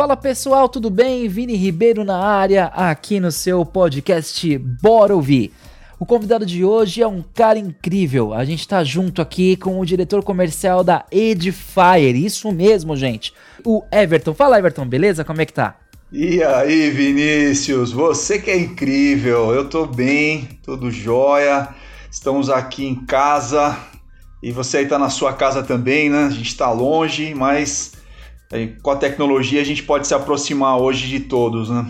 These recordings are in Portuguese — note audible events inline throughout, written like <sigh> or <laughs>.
Fala pessoal, tudo bem? Vini Ribeiro na área, aqui no seu podcast Bora Ouvir. O convidado de hoje é um cara incrível. A gente tá junto aqui com o diretor comercial da Edifier. Isso mesmo, gente. O Everton. Fala, Everton, beleza? Como é que tá? E aí, Vinícius? Você que é incrível. Eu tô bem, tudo jóia. Estamos aqui em casa. E você aí tá na sua casa também, né? A gente tá longe, mas com a tecnologia a gente pode se aproximar hoje de todos, né?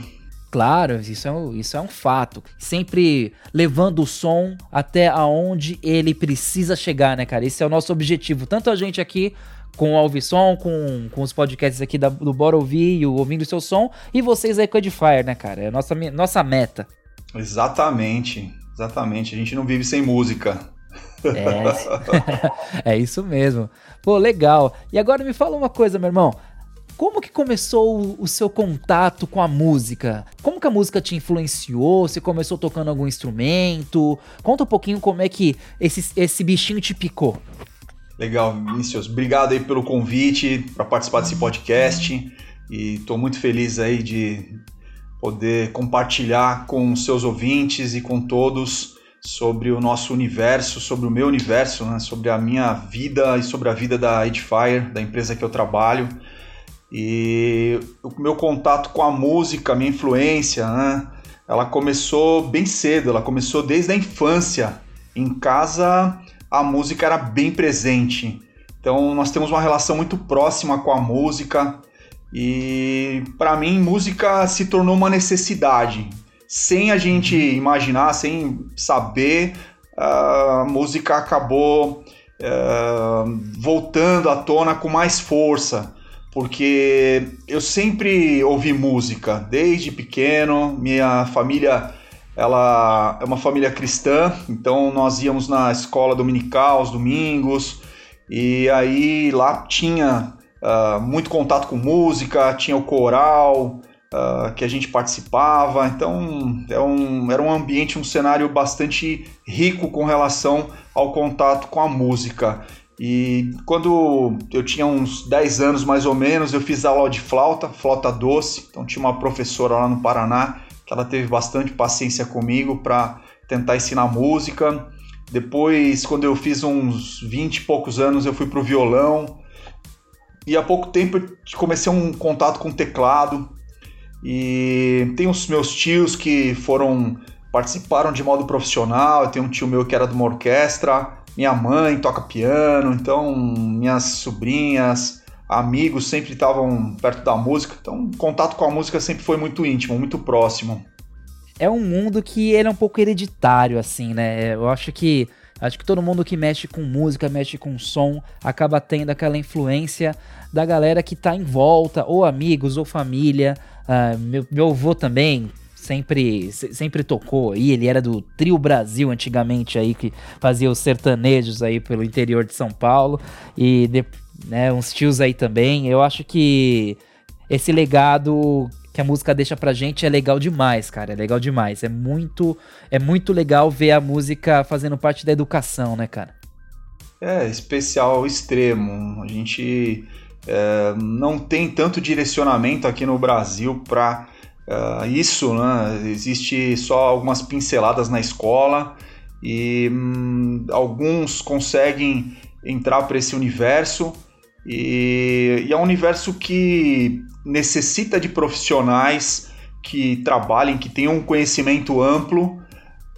Claro, isso é, um, isso é um fato. Sempre levando o som até aonde ele precisa chegar, né, cara? Esse é o nosso objetivo. Tanto a gente aqui com o Alvisson, com, com os podcasts aqui da, do Bora Ouvir e o Ouvindo o Seu Som, e vocês aí com o Edifier, né, cara? É a nossa, nossa meta. Exatamente, exatamente. A gente não vive sem música. É, <laughs> é isso mesmo. Pô, legal. E agora me fala uma coisa, meu irmão. Como que começou o, seu contato com a música? Como que a música te influenciou? Você começou tocando algum instrumento? Conta um pouquinho como é que esse, esse bichinho te picou. Legal, Vinícius. Obrigado aí pelo convite para participar desse podcast. E estou muito feliz aí de poder compartilhar com seus ouvintes e com todos sobre o nosso universo, sobre o meu universo, né? sobre a minha vida e sobre a vida da Edifier, da empresa que eu trabalho. E o meu contato com a música, a minha influência, né? Ela começou bem cedo, ela começou desde a infância. Em casa, a música era bem presente. Então, nós temos uma relação muito próxima com a música. E para mim, música se tornou uma necessidade. Sem a gente imaginar, sem saber, a música acabou uh, voltando à tona com mais força porque eu sempre ouvi música desde pequeno. Minha família ela é uma família cristã, então nós íamos na escola dominical aos domingos e aí lá tinha uh, muito contato com música, tinha o coral uh, que a gente participava, então é um, era um ambiente, um cenário bastante rico com relação ao contato com a música. E quando eu tinha uns 10 anos mais ou menos, eu fiz aula de flauta, flauta doce. Então tinha uma professora lá no Paraná que ela teve bastante paciência comigo para tentar ensinar música. Depois, quando eu fiz uns 20 e poucos anos, eu fui pro violão. E há pouco tempo comecei um contato com teclado. E tem os meus tios que foram participaram de modo profissional. Tenho um tio meu que era de uma orquestra minha mãe toca piano, então minhas sobrinhas, amigos sempre estavam perto da música, então o contato com a música sempre foi muito íntimo, muito próximo. É um mundo que ele é um pouco hereditário, assim, né? Eu acho que acho que todo mundo que mexe com música, mexe com som, acaba tendo aquela influência da galera que tá em volta, ou amigos, ou família. Uh, meu, meu avô também sempre, sempre tocou aí. Ele era do Trio Brasil antigamente aí, que fazia os sertanejos aí pelo interior de São Paulo. E de, né, uns tios aí também. Eu acho que esse legado que a música deixa pra gente é legal demais, cara. É legal demais. É muito, é muito legal ver a música fazendo parte da educação, né, cara? É, especial extremo. A gente é, não tem tanto direcionamento aqui no Brasil para Uh, isso, né? Existe só algumas pinceladas na escola e hum, alguns conseguem entrar para esse universo e, e, é um universo que necessita de profissionais que trabalhem, que tenham um conhecimento amplo,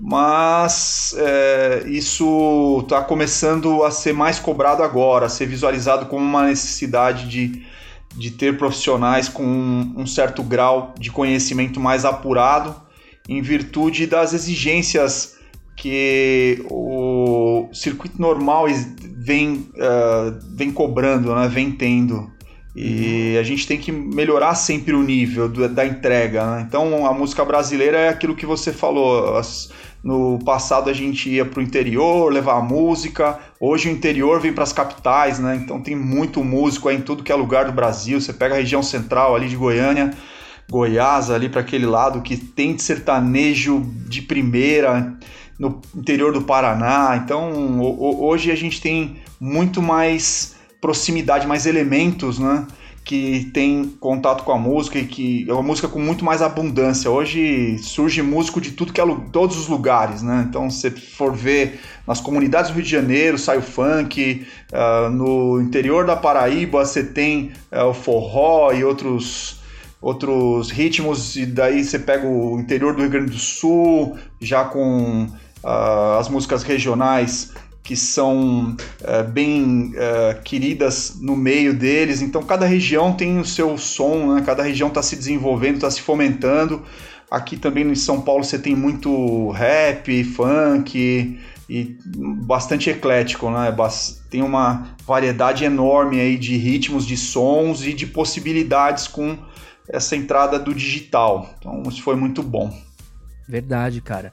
mas é, isso está começando a ser mais cobrado agora, a ser visualizado como uma necessidade de de ter profissionais com um, certo grau de conhecimento mais apurado, em virtude das exigências que o circuito normal vem, uh, vem cobrando, né? vem tendo. E a gente tem que melhorar sempre o nível do, da entrega. Né? Então a música brasileira é aquilo que você falou. As, no passado a gente ia para o interior levar música, hoje o interior vem para as capitais, né? Então tem muito músico em tudo que é lugar do Brasil. Você pega a região central ali de Goiânia, Goiás, ali para aquele lado que tem de sertanejo de primeira, no interior do Paraná. Então hoje a gente tem muito mais proximidade, mais elementos, né? Que tem contato com a música e que é uma música com muito mais abundância. Hoje surge músico de tudo que é todos os lugares, né? Então, se for ver nas comunidades do Rio de Janeiro, sai o funk, uh, no interior da Paraíba você tem uh, o forró e outros outros ritmos e daí você pega o interior do Rio Grande do Sul já com uh, as músicas regionais que são é, bem é, queridas no meio deles. Então, cada região tem o seu som, né? cada região está se desenvolvendo, está se fomentando. Aqui também em São Paulo você tem muito rap, funk e bastante eclético, né? Tem uma variedade enorme aí de ritmos, de sons e de possibilidades com essa entrada do digital. Então, isso foi muito bom. Verdade, cara.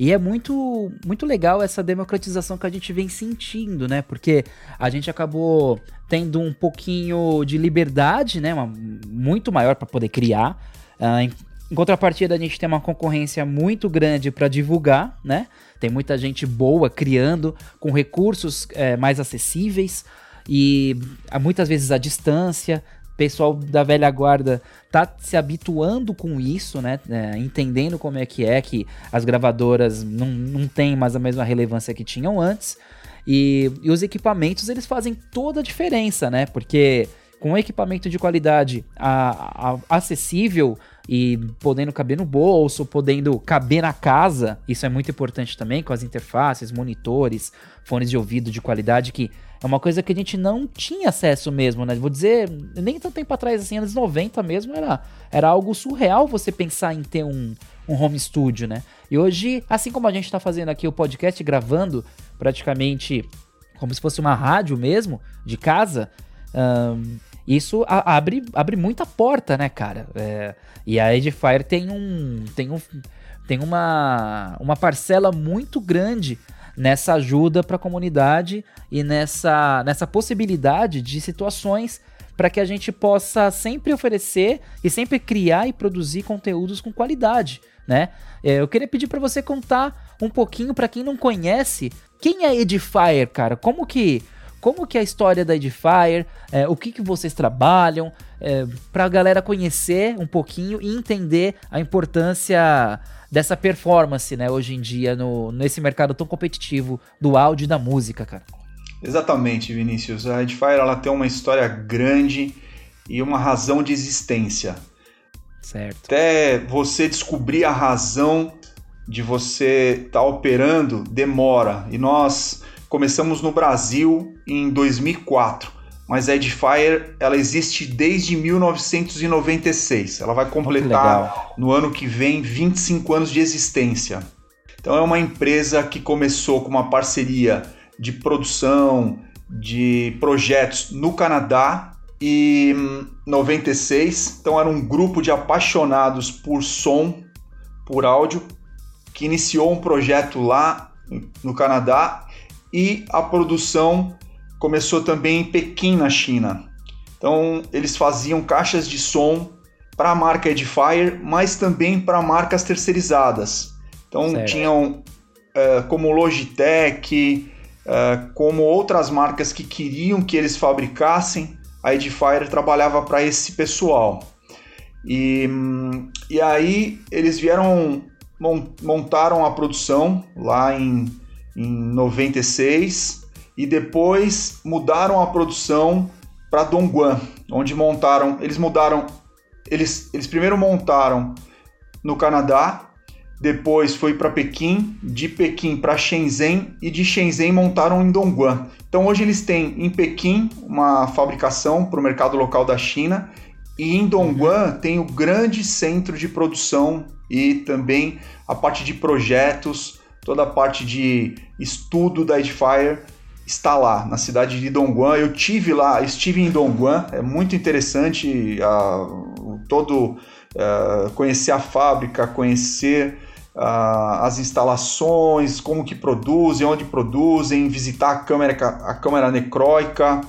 E é muito, muito legal essa democratização que a gente vem sentindo, né? Porque a gente acabou tendo um pouquinho de liberdade, né? Uma, muito maior para poder criar. Uh, em, em contrapartida, a gente tem uma concorrência muito grande para divulgar, né? Tem muita gente boa criando com recursos é, mais acessíveis e muitas vezes à distância pessoal da velha guarda tá se habituando com isso, né? É, entendendo como é que é, que as gravadoras não, não têm mais a mesma relevância que tinham antes. E, e os equipamentos, eles fazem toda a diferença, né? Porque com equipamento de qualidade a, a, acessível e podendo caber no bolso, podendo caber na casa, isso é muito importante também, com as interfaces, monitores, fones de ouvido de qualidade que é uma coisa que a gente não tinha acesso mesmo, né? Vou dizer, nem tanto tempo atrás, assim, anos 90 mesmo, era, era algo surreal você pensar em ter um, um home studio, né? E hoje, assim como a gente está fazendo aqui o podcast, gravando praticamente como se fosse uma rádio mesmo, de casa, um, isso abre, abre muita porta, né, cara? É, e a Edifier tem um. tem um. tem uma, uma parcela muito grande nessa ajuda para a comunidade e nessa, nessa possibilidade de situações para que a gente possa sempre oferecer e sempre criar e produzir conteúdos com qualidade, né? É, eu queria pedir para você contar um pouquinho para quem não conhece quem é Edifier, cara. Como que como que é a história da Edifier, é, o que, que vocês trabalham, é, para a galera conhecer um pouquinho e entender a importância dessa performance, né, hoje em dia, no, nesse mercado tão competitivo do áudio e da música, cara. Exatamente, Vinícius. A Edifier ela tem uma história grande e uma razão de existência. Certo. Até você descobrir a razão de você estar tá operando demora. E nós começamos no Brasil em 2004, mas a Edifier ela existe desde 1996. Ela vai completar no ano que vem 25 anos de existência. Então é uma empresa que começou com uma parceria de produção de projetos no Canadá e 96. Então era um grupo de apaixonados por som, por áudio, que iniciou um projeto lá no Canadá e a produção começou também em Pequim, na China. Então, eles faziam caixas de som para a marca Edifier, mas também para marcas terceirizadas. Então, certo. tinham uh, como Logitech, uh, como outras marcas que queriam que eles fabricassem, a Edifier trabalhava para esse pessoal. E, e aí eles vieram, montaram a produção lá em em 96 e depois mudaram a produção para Dongguan, onde montaram, eles mudaram, eles, eles primeiro montaram no Canadá, depois foi para Pequim, de Pequim para Shenzhen e de Shenzhen montaram em Dongguan. Então hoje eles têm em Pequim uma fabricação para o mercado local da China e em Dongguan tem o grande centro de produção e também a parte de projetos toda a parte de estudo da Edifier está lá, na cidade de Dongguan. Eu tive lá, estive em Dongguan, é muito interessante uh, todo uh, conhecer a fábrica, conhecer uh, as instalações, como que produzem, onde produzem, visitar a câmara, a câmara necróica.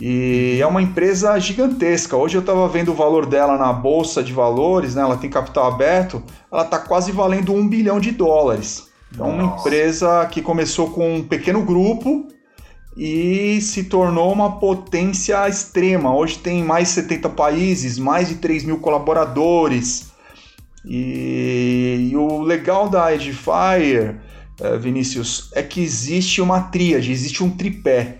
E é uma empresa gigantesca. Hoje eu estava vendo o valor dela na bolsa de valores, né? ela tem capital aberto, ela está quase valendo um bilhão de dólares. Então, uma empresa que começou com um pequeno grupo e se tornou uma potência extrema. Hoje tem mais de 70 países, mais de 3 mil colaboradores. E, e o legal da Edifier, uh, Vinícius, é que existe uma tríade, existe um tripé,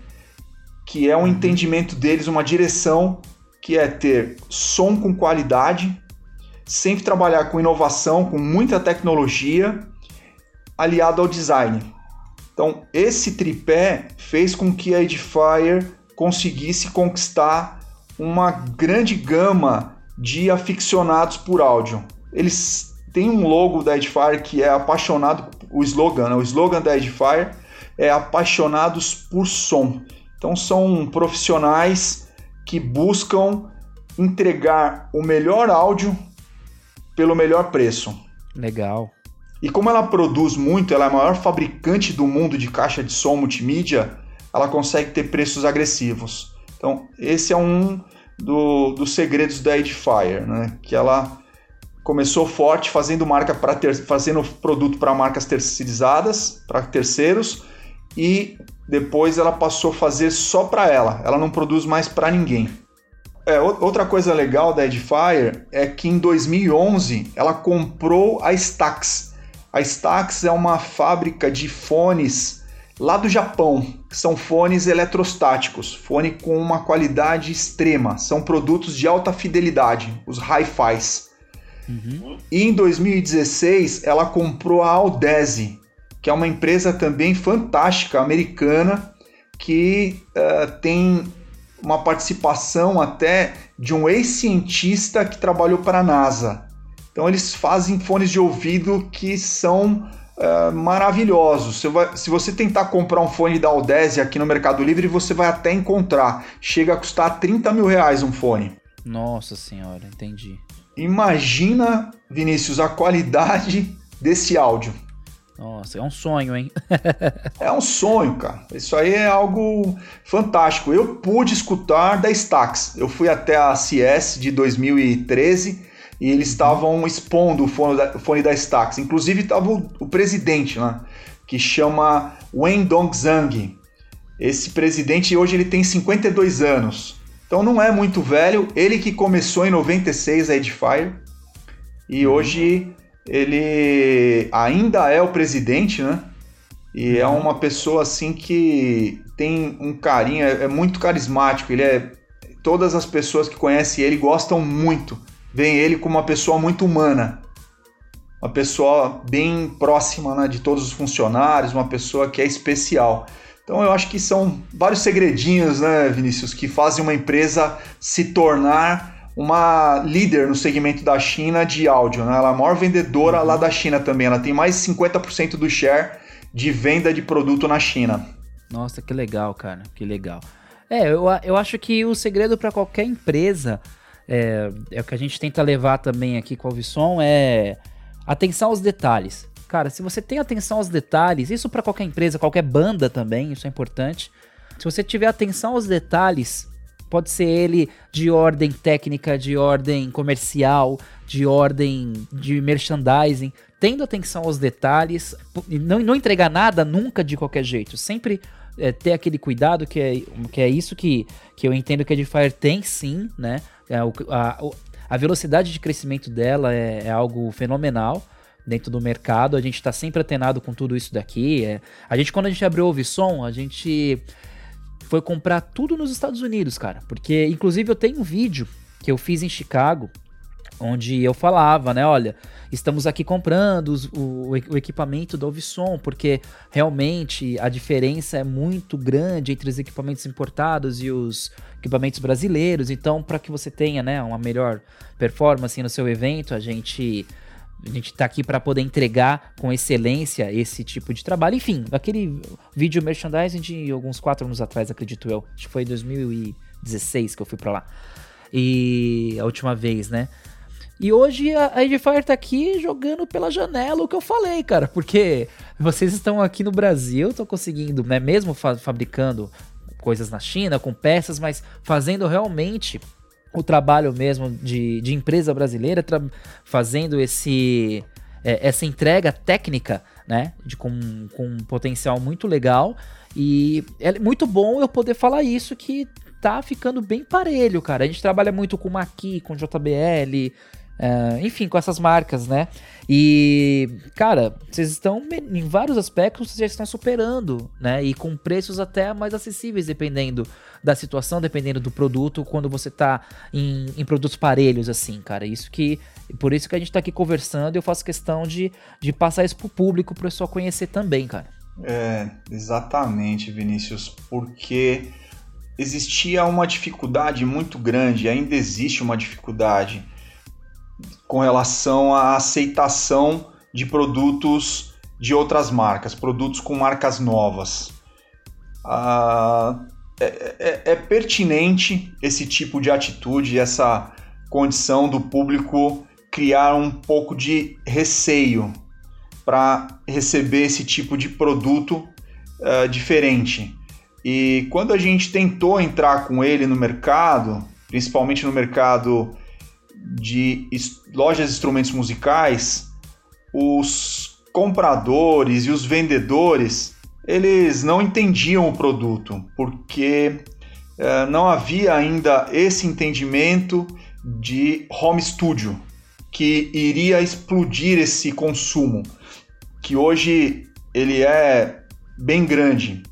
que é um uhum. entendimento deles, uma direção, que é ter som com qualidade, sempre trabalhar com inovação, com muita tecnologia, aliado ao design. Então, esse tripé fez com que a Edifier conseguisse conquistar uma grande gama de aficionados por áudio. Eles têm um logo da Edifier que é apaixonado, o slogan, né? o slogan da Edifier é apaixonados por som. Então são profissionais que buscam entregar o melhor áudio pelo melhor preço. Legal. E como ela produz muito, ela é a maior fabricante do mundo de caixa de som multimídia, ela consegue ter preços agressivos. Então, esse é um do, dos segredos da Edifier, né? Que ela começou forte fazendo marca para fazendo produto para marcas terceirizadas, para terceiros, e depois ela passou a fazer só para ela. Ela não produz mais para ninguém. É, outra coisa legal da Edifier é que em 2011 ela comprou a Stax, a Stax é uma fábrica de fones lá do Japão, que são fones eletrostáticos, fone com uma qualidade extrema, são produtos de alta fidelidade, os hi-fis. Uhum. E em 2016 ela comprou a Audeze, que é uma empresa também fantástica americana que uh, tem uma participação até de um ex-cientista que trabalhou para a NASA. Então eles fazem fones de ouvido que são uh, maravilhosos. Você vai, se você tentar comprar um fone da Audeze aqui no Mercado Livre, você vai até encontrar. Chega a custar 30 mil reais um fone. Nossa senhora, entendi. Imagina, Vinícius, a qualidade desse áudio. Nossa, é um sonho, hein? é um sonho, cara. Isso aí é algo fantástico. Eu pude escutar da Stax. Eu fui até a CS de 2013 e eles estavam expondo o fone da, o fone da Stax. Inclusive estava o, o, presidente lá, que chama Wen Dongzhang. Esse presidente hoje ele tem 52 anos. Então não é muito velho. Ele que começou em 96 a Edifier e uhum. hoje ele ainda é o presidente, né? E é uhum. uma pessoa assim que tem um carinho, é, é muito carismático. Ele é todas as pessoas que conhecem ele gostam muito veem ele como uma pessoa muito humana, uma pessoa bem próxima né, de todos os funcionários, uma pessoa que é especial. Então eu acho que são vários segredinhos, né, Vinícius, que fazem uma empresa se tornar uma líder no segmento da China de áudio. Né? Ela é a maior vendedora lá da China também. Ela tem mais de 50% do share de venda de produto na China. Nossa, que legal, cara. Que legal. É, eu, eu acho que o segredo para qualquer empresa é, é o que a gente tenta levar também aqui com o Alvisson, é atenção aos detalhes. Cara, se você tem atenção aos detalhes, isso para qualquer empresa, qualquer banda também, isso é importante. Se você tiver atenção aos detalhes, pode ser ele de ordem técnica, de ordem comercial, de ordem de merchandising, tendo atenção aos detalhes, não, não entregar nada nunca de qualquer jeito, sempre é, ter aquele cuidado que é, que é isso que, que eu entendo que a Edifier tem sim, né? É, o, a, a velocidade de crescimento dela é, é algo fenomenal dentro do mercado. A gente está sempre atenado com tudo isso daqui. É, a gente, quando a gente abriu o Ovisom, a gente foi comprar tudo nos Estados Unidos, cara. Porque, inclusive, eu tenho um vídeo que eu fiz em Chicago, onde eu falava, né? Olha, estamos aqui comprando os, o, o, equipamento da Ovisom, porque realmente a diferença é muito grande entre os equipamentos importados e os equipamentos brasileiros. Então, para que você tenha né, uma melhor performance no seu evento, a gente a gente está aqui para poder entregar com excelência esse tipo de trabalho. Enfim, aquele vídeo merchandising de alguns quatro anos atrás, acredito eu. Acho que foi em 2016 que eu fui para lá. E a última vez, né? E hoje a Edifier tá aqui jogando pela janela o que eu falei, cara. Porque vocês estão aqui no Brasil, estão conseguindo, né, mesmo fa fabricando coisas na China, com peças, mas fazendo realmente o trabalho mesmo de, de empresa brasileira, fazendo esse, é, essa entrega técnica né? De, com, com um potencial muito legal. E é muito bom eu poder falar isso que tá ficando bem parelho, cara. A gente trabalha muito com Maqui, com JBL, Uh, enfim, com essas marcas, né? E, cara, vocês estão em vários aspectos, vocês já estão superando, né? E com preços até mais acessíveis, dependendo da situação, dependendo do produto, quando você tá em, em produtos parelhos, assim, cara. Isso que. Por isso que a gente tá aqui conversando e eu faço questão de, de passar isso pro público, pro pessoal conhecer também, cara. É, exatamente, Vinícius, porque existia uma dificuldade muito grande, ainda existe uma dificuldade com relação à aceitação de produtos de outras marcas, produtos com marcas novas. Ah, é, é, é, pertinente esse tipo de atitude, essa condição do público criar um pouco de receio para receber esse tipo de produto uh, diferente. E quando a gente tentou entrar com ele no mercado, principalmente no mercado de lojas de instrumentos musicais, os compradores e os vendedores eles não entendiam o produto porque eh, não havia ainda esse entendimento de home studio que iria explodir esse consumo que hoje ele é bem grande.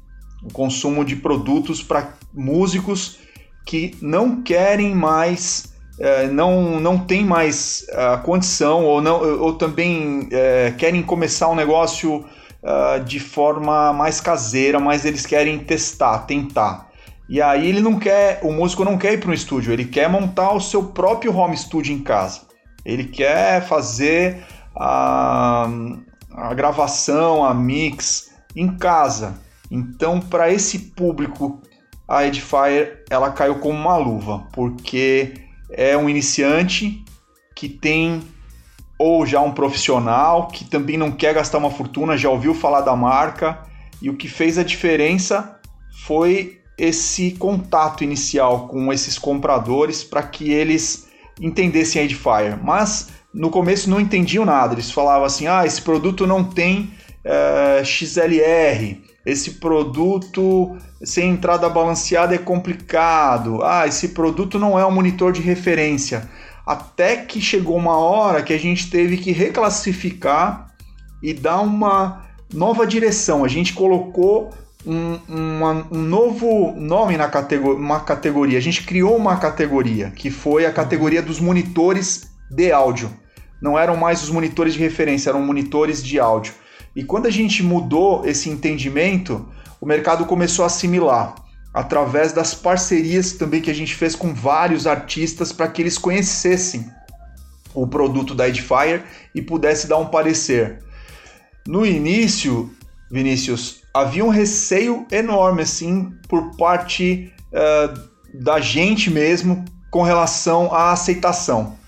O consumo de produtos para músicos que não querem mais é, não, não tem mais a condição ou, não, ou também é, querem começar um negócio uh, de forma mais caseira, mas eles querem testar, tentar. E aí ele não quer, o músico não quer ir para um estúdio, ele quer montar o seu próprio home studio em casa. Ele quer fazer a, a gravação, a mix em casa. Então, para esse público, a Edifier ela caiu como uma luva, porque é um iniciante que tem ou já um profissional que também não quer gastar uma fortuna, já ouviu falar da marca e o que fez a diferença foi esse contato inicial com esses compradores para que eles entendessem a Edifier. Mas no começo não entendiam nada, eles falavam assim: ah, esse produto não tem uh, eh, XLR, esse produto sem entrada balanceada é complicado. Ah, esse produto não é um monitor de referência. Até que chegou uma hora que a gente teve que reclassificar e dar uma nova direção. A gente colocou um, um novo nome na categoria, uma categoria. A gente criou uma categoria que foi a categoria dos monitores de áudio. Não eram mais os monitores de referência, eram monitores de áudio. E quando a gente mudou esse entendimento, o mercado começou a assimilar através das parcerias também que a gente fez com vários artistas para que eles conhecessem o produto da Edifier e pudesse dar um parecer. No início, Vinícius, havia um receio enorme assim por parte uh, da gente mesmo com relação à aceitação.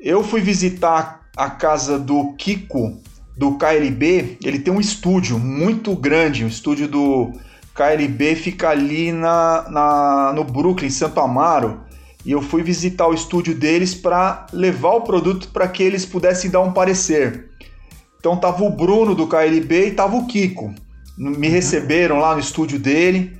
Eu fui visitar a casa do Kiko do KLB, ele tem um estúdio muito grande, o estúdio do KLB fica ali na, na no Brooklyn, Santo Amaro, e eu fui visitar o estúdio deles para levar o produto para que eles pudessem dar um parecer. Então tava o Bruno do KLB e tava o Kiko. Me receberam lá no estúdio dele.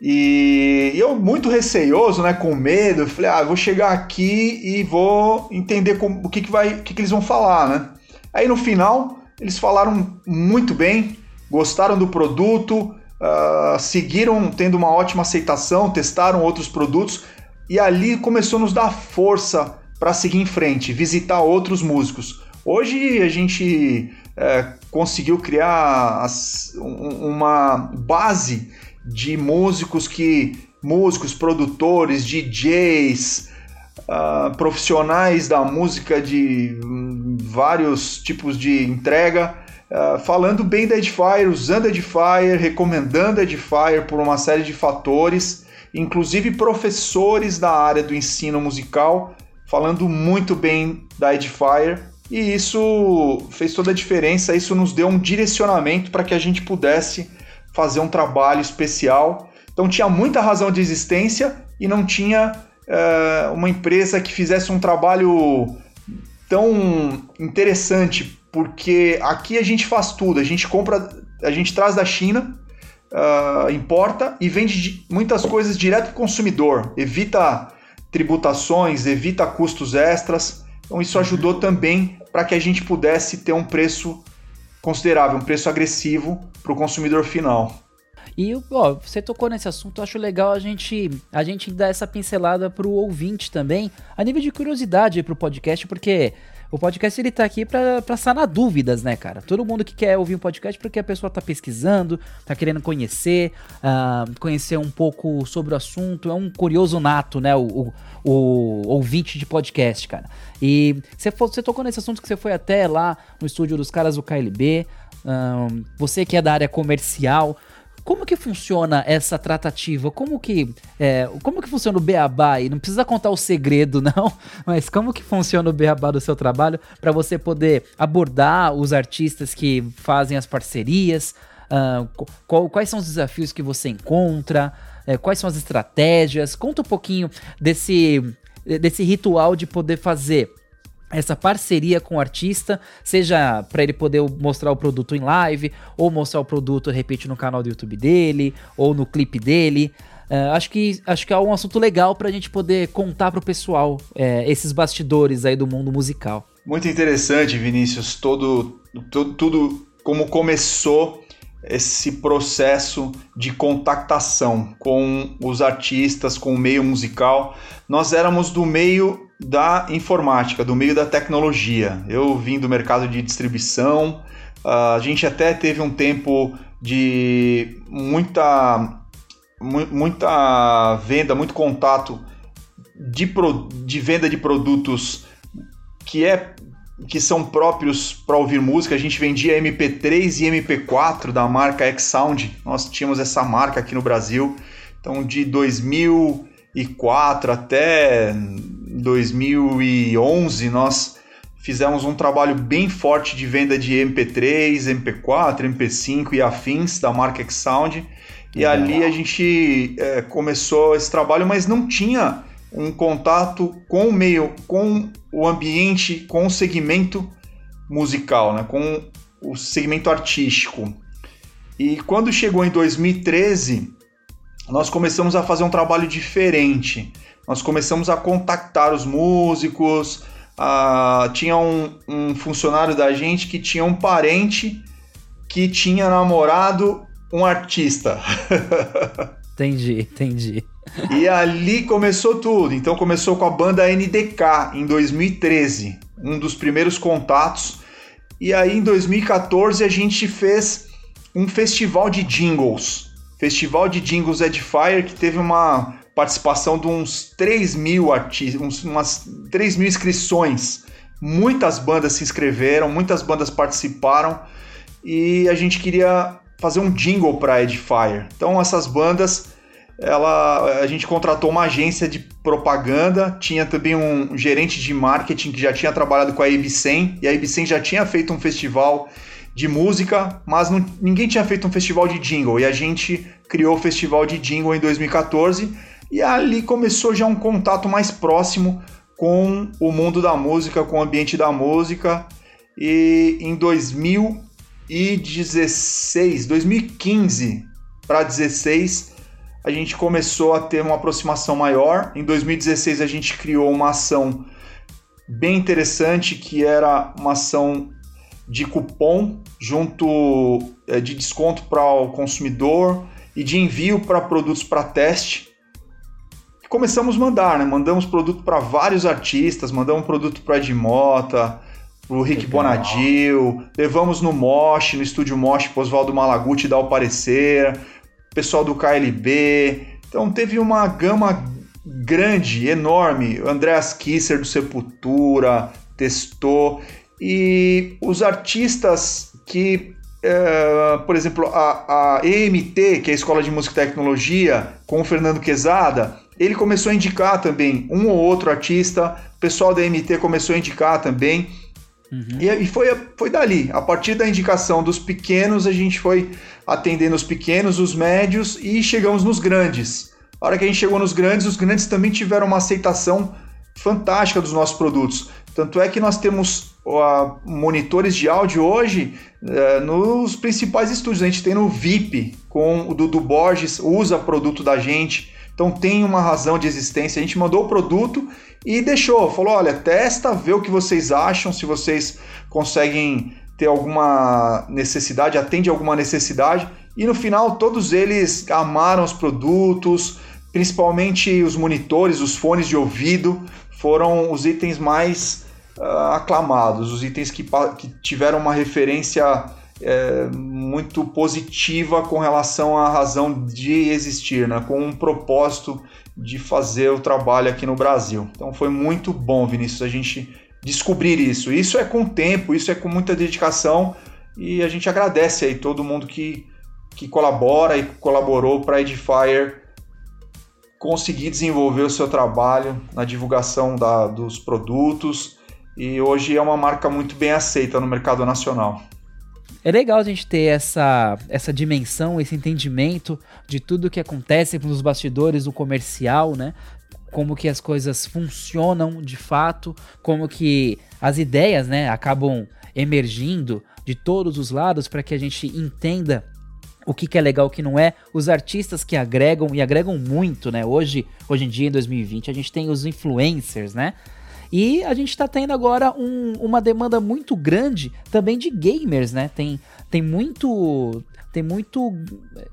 E eu muito receioso, né, com medo, falei: "Ah, vou chegar aqui e vou entender como, o que que vai, o que que eles vão falar, né?" Aí no final, eles falaram muito bem, gostaram do produto, uh, seguiram tendo uma ótima aceitação, testaram outros produtos e ali começou a nos dar força para seguir em frente, visitar outros músicos. Hoje a gente é, conseguiu criar as, uma base de músicos que músicos, produtores, DJs, uh, profissionais da música de um, vários tipos de entrega, uh, falando bem da Edifier, usando a Edifier, recomendando a Edifier por uma série de fatores, inclusive professores da área do ensino musical falando muito bem da Edifier. E isso fez toda a diferença, isso nos deu um direcionamento para que a gente pudesse fazer um trabalho especial. Então tinha muita razão de existência e não tinha uh, uma empresa que fizesse um trabalho tão interessante porque aqui a gente faz tudo, a gente compra, a gente traz da China, uh, importa e vende muitas coisas direto para o consumidor, evita tributações, evita custos extras. Então isso ajudou também para que a gente pudesse ter um preço considerável, um preço agressivo para o consumidor final. E ó, você tocou nesse assunto, eu acho legal a gente a gente dar essa pincelada para o ouvinte também, a nível de curiosidade para o podcast, porque o podcast ele tá aqui para sanar dúvidas, né, cara? Todo mundo que quer ouvir um podcast porque a pessoa tá pesquisando, tá querendo conhecer, uh, conhecer um pouco sobre o assunto, é um curioso nato, né, o, o, o ouvinte de podcast, cara. E você, você tocou nesse assunto que você foi até lá no estúdio dos caras do KLB, você que é da área comercial, como que funciona essa tratativa? Como que, é, como que funciona o beabá? E não precisa contar o segredo, <laughs> não, mas como que funciona o beabá do seu trabalho para você poder abordar os artistas que fazem as parcerias? Uh, qual, quais são os desafios que você encontra? É, quais são as estratégias? Conta um pouquinho desse, desse ritual de poder fazer essa parceria com o artista, seja para ele poder mostrar o produto em live, ou mostrar o produto, repente, no canal do YouTube dele, ou no clipe dele. Uh, acho, que, acho que é um assunto legal para a gente poder contar para o pessoal é, esses bastidores aí do mundo musical. Muito interessante, Vinícius, todo, todo, tudo como começou esse processo de contactação com os artistas, com o meio musical. Nós éramos do meio da informática, do meio da tecnologia. Eu vim do mercado de distribuição, a gente até teve um tempo de muita, muita venda, muito contato de, pro, de venda de produtos que é que são próprios para ouvir música. A gente vendia MP3 e MP4 da marca X-Sound. Nós tínhamos essa marca aqui no Brasil. Então, de 2004 até 2011, nós fizemos um trabalho bem forte de venda de MP3, MP4, MP5 e afins da marca X-Sound. E ali a gente é, começou esse trabalho, mas não tinha um contato com o meio, com o ambiente, com o segmento musical, né? com o segmento artístico. E quando chegou em 2013, nós começamos a fazer um trabalho diferente nós começamos a contactar os músicos. A... Tinha um, um funcionário da gente que tinha um parente que tinha namorado um artista. <laughs> entendi, entendi. E ali começou tudo. Então começou com a banda NDK em 2013, um dos primeiros contatos. E aí em 2014 a gente fez um festival de jingles. Festival de Jingles Edifier, que teve uma participação de uns 3 mil artistas, umas 3 mil inscrições. Muitas bandas se inscreveram, muitas bandas participaram e a gente queria fazer um jingle para Edifier. Então essas bandas, ela, a gente contratou uma agência de propaganda, tinha também um gerente de marketing que já tinha trabalhado com a Ibsen e a Ibsen já tinha feito um festival de música, mas não, ninguém tinha feito um festival de jingle e a gente criou o festival de jingle em 2014 e ali começou já um contato mais próximo com o mundo da música, com o ambiente da música. E em 2016, 2015 para 16, a gente começou a ter uma aproximação maior. Em 2016 a gente criou uma ação bem interessante que era uma ação de cupom junto é, de desconto para o consumidor e de envio para produtos para teste começamos a mandar, né? Mandamos produto para vários artistas, mandamos produto para Edmota, o Rick Legal. Bonadil, levamos no Mosh, no estúdio Mosh, pro Oswaldo Malaguti dar o parecer, pessoal do KLB. Então teve uma gama grande, enorme. Andreas Kisser do Sepultura testou. E os artistas que, é, por exemplo, a, a EMT, que é a Escola de Música e Tecnologia, com o Fernando Quezada, ele começou a indicar também um ou outro artista, o pessoal da MT começou a indicar também. Uhum. E, foi, foi dali. A partir da indicação dos pequenos, a gente foi atendendo os pequenos, os médios e chegamos nos grandes. A hora que a gente chegou nos grandes, os grandes também tiveram uma aceitação fantástica dos nossos produtos. Tanto é que nós temos uh, monitores de áudio hoje uh, nos principais estúdios. A gente tem no VIP, com o Dudu Borges, usa produto da gente. Então tem uma razão de existência. A gente mandou o produto e deixou, falou: olha, testa, vê o que vocês acham, se vocês conseguem ter alguma necessidade, atende alguma necessidade. E no final, todos eles amaram os produtos, principalmente os monitores, os fones de ouvido, foram os itens mais uh, aclamados, os itens que, que tiveram uma referência é, muito positiva com relação à razão de existir, né? com um propósito de fazer o trabalho aqui no Brasil. Então foi muito bom, Vinícius, a gente descobrir isso. Isso é com tempo, isso é com muita dedicação e a gente agradece aí todo mundo que, que colabora e colaborou para a Edifier conseguir desenvolver o seu trabalho na divulgação da, dos produtos e hoje é uma marca muito bem aceita no mercado nacional. É legal a gente ter essa, essa dimensão, esse entendimento de tudo que acontece nos bastidores do comercial, né? Como que as coisas funcionam de fato, como que as ideias, né, acabam emergindo de todos os lados para que a gente entenda o que, que, é legal, o que não é, os artistas que agregam e agregam muito, né? Hoje, hoje em dia, em 2020, a gente tem os influencers, né? E a gente está tendo agora um, uma demanda muito grande também de gamers, né? Tem, tem muito tem muito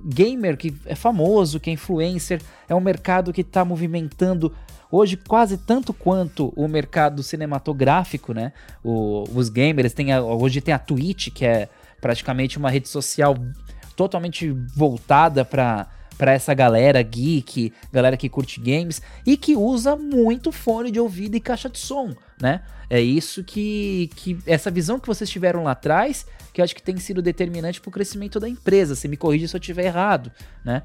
gamer que é famoso, que é influencer, é um mercado que está movimentando hoje quase tanto quanto o mercado cinematográfico, né? O, os gamers tem a, hoje tem a Twitch que é praticamente uma rede social totalmente voltada para para essa galera geek, galera que curte games e que usa muito fone de ouvido e caixa de som, né? É isso que, que essa visão que vocês tiveram lá atrás, que eu acho que tem sido determinante para o crescimento da empresa. Se me corrija se eu estiver errado, né?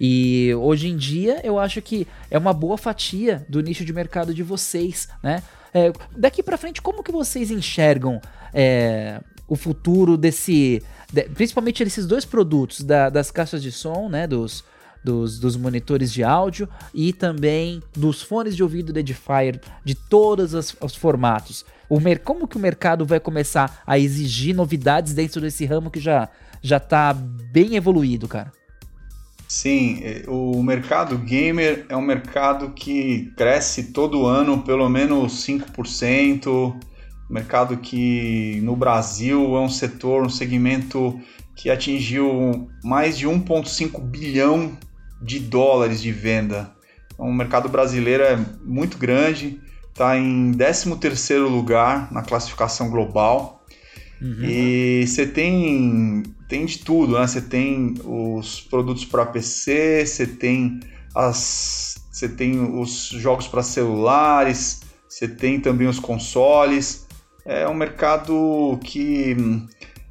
E hoje em dia eu acho que é uma boa fatia do nicho de mercado de vocês, né? É, daqui para frente, como que vocês enxergam é, o futuro desse, de, principalmente esses dois produtos da, das caixas de som, né? Dos dos, dos monitores de áudio e também dos fones de ouvido da Edifier, de todos os, os formatos. O mer como que o mercado vai começar a exigir novidades dentro desse ramo que já já está bem evoluído, cara? Sim, é, o mercado gamer é um mercado que cresce todo ano pelo menos 5%. Mercado que no Brasil é um setor, um segmento que atingiu mais de 1,5 bilhão de dólares de venda. Então, o mercado brasileiro é muito grande, está em 13º lugar na classificação global. Uhum. E você tem, tem de tudo, né? Você tem os produtos para PC, você tem as você tem os jogos para celulares, você tem também os consoles. É um mercado que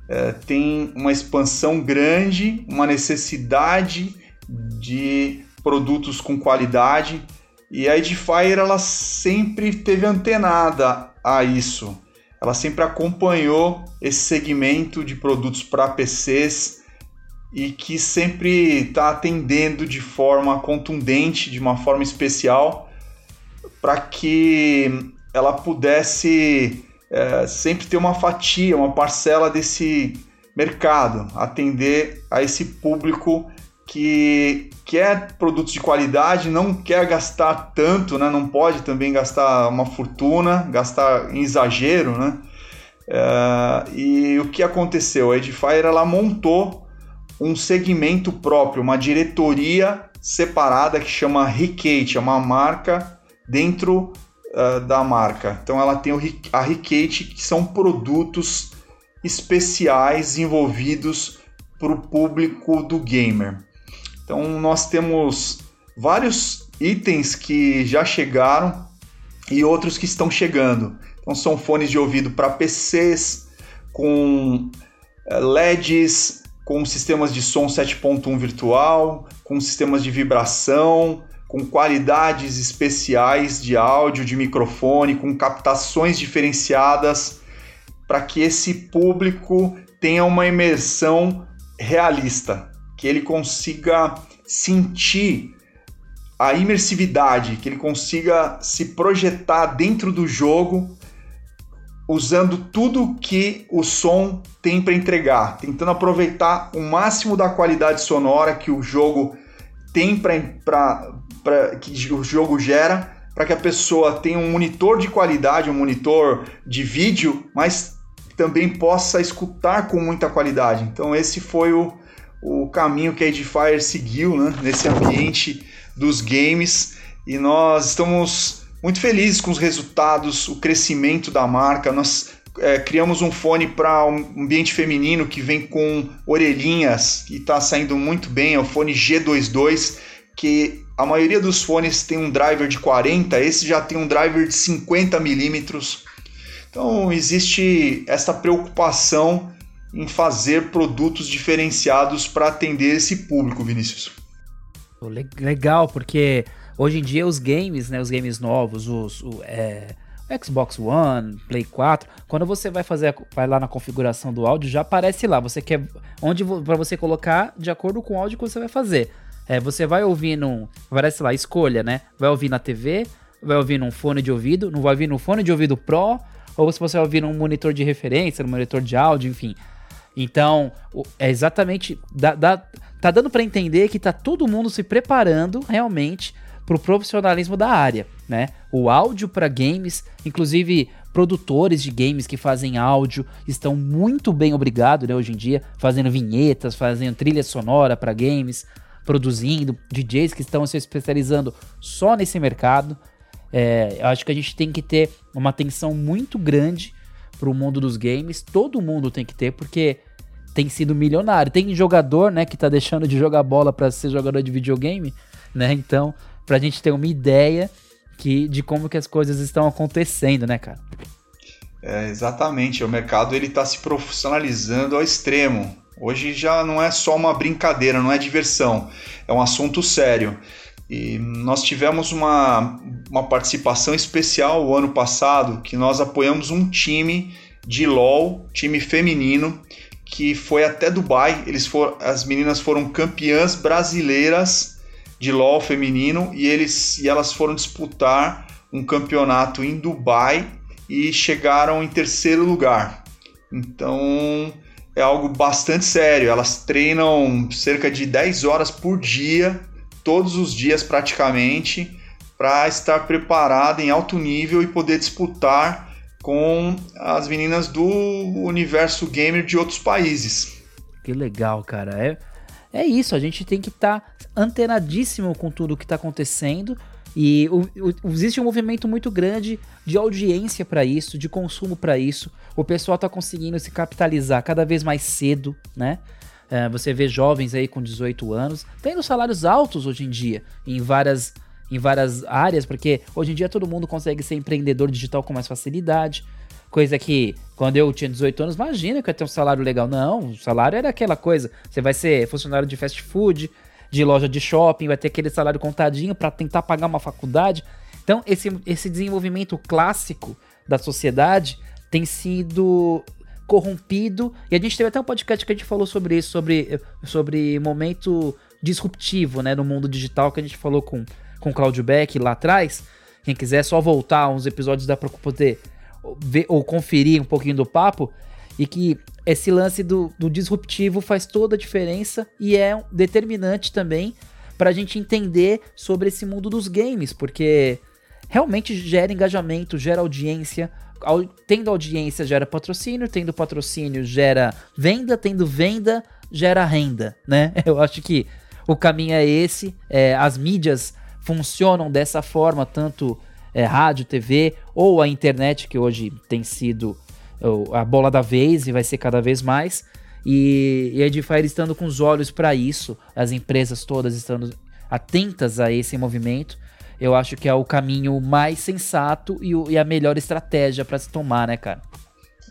é, tem uma expansão grande, uma necessidade de produtos com qualidade e a Edifier ela sempre teve antenada a isso. Ela sempre acompanhou esse segmento de produtos para PCs e que sempre está atendendo de forma contundente, de uma forma especial, para que ela pudesse é, sempre ter uma fatia, uma parcela desse mercado, atender a esse público que quer produtos de qualidade, não quer gastar tanto, né? não pode também gastar uma fortuna, gastar em exagero. Né? É, e o que aconteceu? A Edifier ela montou um segmento próprio, uma diretoria separada que chama Ricate, é uma marca dentro uh, da marca. Então ela tem o, a Ricate, que são produtos especiais envolvidos para o público do gamer. Então nós temos vários itens que já chegaram e outros que estão chegando. Então são fones de ouvido para PCs com eh, LEDs, com sistemas de som 7.1 virtual, com sistemas de vibração, com qualidades especiais de áudio, de microfone, com captações diferenciadas, para que esse público tenha uma imersão realista que ele consiga sentir a imersividade, que ele consiga se projetar dentro do jogo usando tudo que o som tem para entregar, tentando aproveitar o máximo da qualidade sonora que o jogo tem para que o jogo gera, para que a pessoa tenha um monitor de qualidade, um monitor de vídeo, mas também possa escutar com muita qualidade. Então esse foi o, o caminho que a Edifier seguiu né, nesse ambiente dos games e nós estamos muito felizes com os resultados, o crescimento da marca. Nós é, criamos um fone para um ambiente feminino que vem com orelhinhas e está saindo muito bem. É o fone G22, que a maioria dos fones tem um driver de 40, esse já tem um driver de 50 milímetros. Então existe essa preocupação em fazer produtos diferenciados para atender esse público, Vinícius. Legal, porque hoje em dia os games, né, os games novos, os, o, é, Xbox One, Play 4, quando você vai fazer, vai lá na configuração do áudio, já aparece lá. Você quer onde para você colocar de acordo com o áudio que você vai fazer. É, você vai ouvir num, aparece lá, escolha, né? Vai ouvir na TV, vai ouvir num fone de ouvido, não vai ouvir no fone de ouvido Pro, ou se você vai ouvir num monitor de referência, num monitor de áudio, enfim. Então, é exatamente. Dá, dá, tá dando para entender que tá todo mundo se preparando realmente para o profissionalismo da área, né? O áudio para games, inclusive produtores de games que fazem áudio estão muito bem obrigado, né, hoje em dia, fazendo vinhetas, fazendo trilha sonora para games, produzindo DJs que estão se especializando só nesse mercado. É, eu acho que a gente tem que ter uma atenção muito grande para o mundo dos games. Todo mundo tem que ter, porque tem sido milionário. Tem jogador, né, que tá deixando de jogar bola para ser jogador de videogame, né? Então, pra gente ter uma ideia que, de como que as coisas estão acontecendo, né, cara? É, exatamente, o mercado ele está se profissionalizando ao extremo. Hoje já não é só uma brincadeira, não é diversão, é um assunto sério. E nós tivemos uma, uma participação especial o ano passado que nós apoiamos um time de LOL, time feminino, que foi até Dubai. Eles foram, as meninas foram campeãs brasileiras de LoL feminino e eles e elas foram disputar um campeonato em Dubai e chegaram em terceiro lugar. Então é algo bastante sério. Elas treinam cerca de 10 horas por dia, todos os dias praticamente, para estar preparada em alto nível e poder disputar com as meninas do universo gamer de outros países. Que legal, cara. É, é isso, a gente tem que estar tá antenadíssimo com tudo que está acontecendo. E o, o, existe um movimento muito grande de audiência para isso, de consumo para isso. O pessoal está conseguindo se capitalizar cada vez mais cedo, né? É, você vê jovens aí com 18 anos tendo salários altos hoje em dia em várias em várias áreas, porque hoje em dia todo mundo consegue ser empreendedor digital com mais facilidade. Coisa que, quando eu tinha 18 anos, imagina que eu ia ter um salário legal. Não, o salário era aquela coisa. Você vai ser funcionário de fast food, de loja de shopping, vai ter aquele salário contadinho para tentar pagar uma faculdade. Então, esse, esse desenvolvimento clássico da sociedade tem sido corrompido. E a gente teve até um podcast que a gente falou sobre isso, sobre, sobre momento disruptivo, né, no mundo digital, que a gente falou com com Claudio Beck lá atrás. Quem quiser só voltar uns episódios dá para poder ver ou conferir um pouquinho do papo. E que esse lance do, do disruptivo faz toda a diferença e é determinante também para a gente entender sobre esse mundo dos games, porque realmente gera engajamento, gera audiência. Tendo audiência gera patrocínio, tendo patrocínio gera venda, tendo venda gera renda, né? <laughs> Eu acho que o caminho é esse. É, as mídias funcionam dessa forma, tanto é, rádio, TV ou a internet, que hoje tem sido a bola da vez e vai ser cada vez mais. E, e a Edifier estando com os olhos para isso, as empresas todas estando atentas a esse movimento, eu acho que é o caminho mais sensato e, e a melhor estratégia para se tomar, né, cara?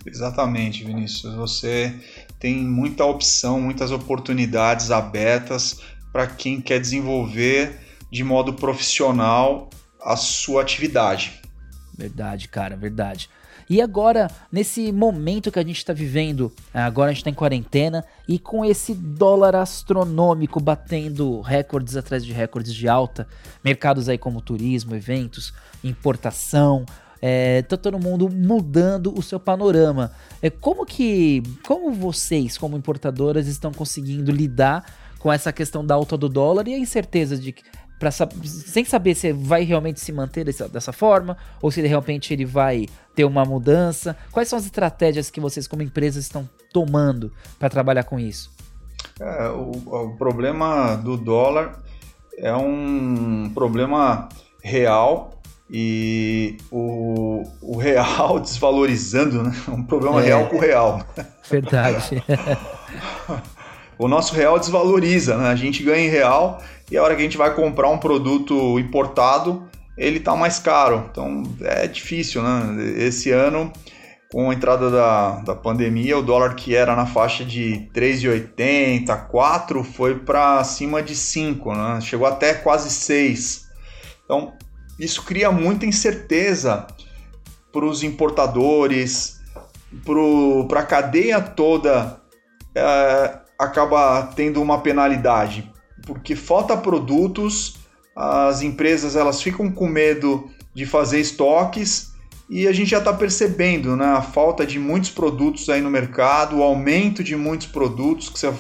Exatamente, Vinícius. Você tem muita opção, muitas oportunidades abertas para quem quer desenvolver de modo profissional a sua atividade. Verdade, cara, verdade. E agora, nesse momento que a gente está vivendo, agora a gente está em quarentena e com esse dólar astronômico batendo recordes atrás de recordes de alta, mercados aí como turismo, eventos, importação, é, tá todo mundo mudando o seu panorama. É, como que, como vocês, como importadoras, estão conseguindo lidar com essa questão da alta do dólar e a incerteza de Pra, sem saber se vai realmente se manter dessa, dessa forma ou se de repente ele vai ter uma mudança. Quais são as estratégias que vocês, como empresas, estão tomando para trabalhar com isso? É, o, o, problema do dólar é um problema real e o, o real <laughs> desvalorizando, né? Um problema é, real com o real. Verdade. <laughs> o nosso real desvaloriza, né? A gente ganha em real e a hora que a gente vai comprar um produto importado, ele tá mais caro. Então é difícil, né? Esse ano, com a entrada da, da pandemia, o dólar que era na faixa de 3,80, 4 foi para cima de 5, né? Chegou até quase 6. Então, isso cria muita incerteza para os importadores, para a cadeia toda é, acaba tendo uma penalidade porque falta produtos, as empresas elas ficam com medo de fazer estoques e a gente já está percebendo né, a falta de muitos produtos aí no mercado, o aumento de muitos produtos, que você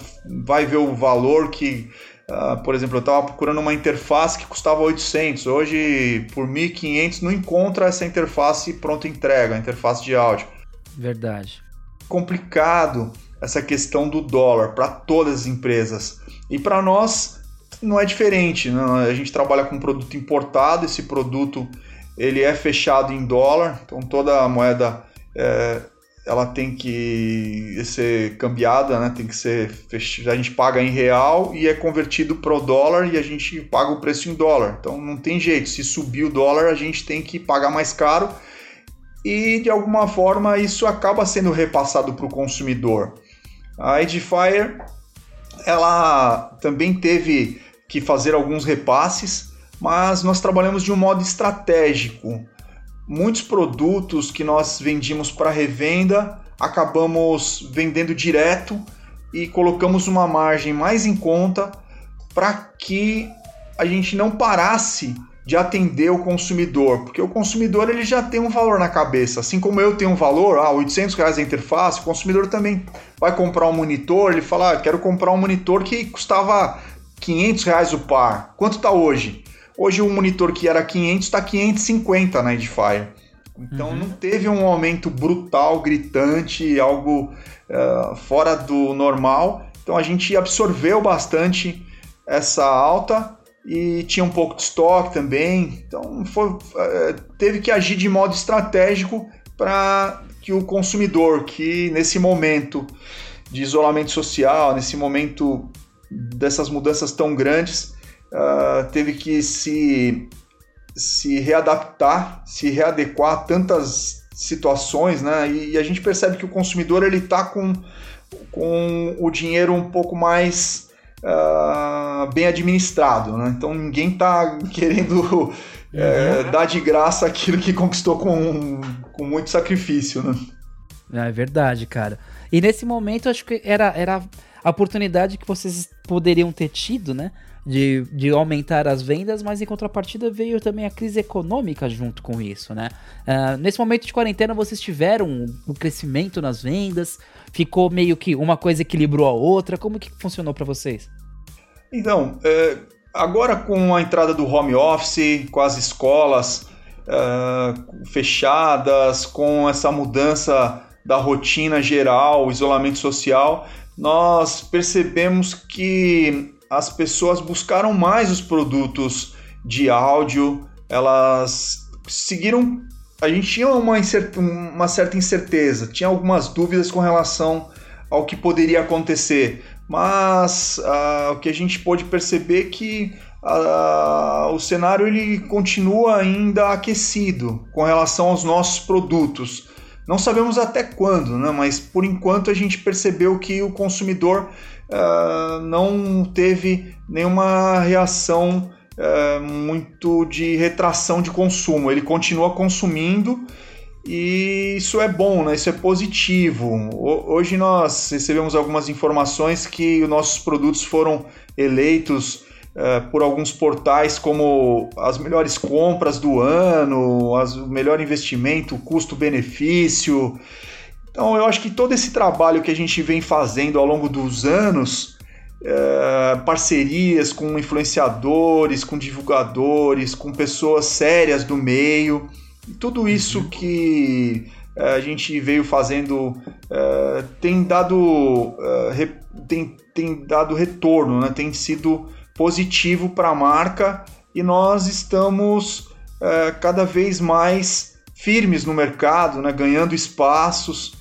vai ver o valor que, uh, por exemplo, eu estava procurando uma interface que custava 800, hoje por 1.500 não encontra essa interface pronta entrega, interface de áudio. Verdade. Complicado essa questão do dólar para todas as empresas. E para nós não é diferente. Né? A gente trabalha com produto importado, esse produto ele é fechado em dólar, então toda a moeda é, ela tem que ser cambiada, né? tem que ser a gente paga em real e é convertido para o dólar e a gente paga o preço em dólar. Então não tem jeito, se subir o dólar a gente tem que pagar mais caro e de alguma forma isso acaba sendo repassado para o consumidor. A Edifier ela também teve que fazer alguns repasses, mas nós trabalhamos de um modo estratégico. Muitos produtos que nós vendíamos para revenda acabamos vendendo direto e colocamos uma margem mais em conta para que a gente não parasse de atender o consumidor, porque o consumidor ele já tem um valor na cabeça, assim como eu tenho um valor, ah, 800 reais a interface, o consumidor também vai comprar um monitor, ele fala, ah, quero comprar um monitor que custava 500 reais o par. Quanto está hoje? Hoje um monitor que era 500 está 550 na Edifier. Então uhum. não teve um aumento brutal, gritante, algo uh, fora do normal. Então a gente absorveu bastante essa alta e tinha um pouco de estoque também. Então foi, uh, teve que agir de modo estratégico para que o consumidor, que nesse momento de isolamento social, nesse momento dessas mudanças tão grandes, uh, teve que se, se readaptar, se readequar a tantas situações, né? E, e a gente percebe que o consumidor ele está com, com o dinheiro um pouco mais uh, bem administrado, né? Então ninguém está <laughs> querendo é, dar de graça aquilo que conquistou com, com muito sacrifício, né? É verdade, cara. E nesse momento acho que era, era a oportunidade que vocês poderiam ter tido, né? De, de aumentar as vendas, mas em contrapartida veio também a crise econômica junto com isso, né? Uh, nesse momento de quarentena vocês tiveram um, crescimento nas vendas, ficou meio que uma coisa equilibrou a outra, como que funcionou para vocês? Então, é, agora com a entrada do home office, com as escolas uh, fechadas, com essa mudança da rotina geral, isolamento social, nós percebemos que as pessoas buscaram mais os produtos de áudio, elas seguiram. A gente tinha uma, uma certa incerteza, tinha algumas dúvidas com relação ao que poderia acontecer, mas uh, o que a gente pôde perceber é que uh, o cenário ele continua ainda aquecido com relação aos nossos produtos. Não sabemos até quando, né? mas por enquanto a gente percebeu que o consumidor uh, não teve nenhuma reação uh, muito de retração de consumo. Ele continua consumindo e isso é bom, né? isso é positivo. Hoje nós recebemos algumas informações que os nossos produtos foram eleitos é, por alguns portais como as melhores compras do ano, as, o melhor investimento, custo-benefício. Então eu acho que todo esse trabalho que a gente vem fazendo ao longo dos anos, é, parcerias com influenciadores, com divulgadores, com pessoas sérias do meio, tudo isso uhum. que é, a gente veio fazendo é, tem dado é, tem, tem dado retorno, né? tem sido positivo para a marca e nós estamos é, cada vez mais firmes no mercado, né, ganhando espaços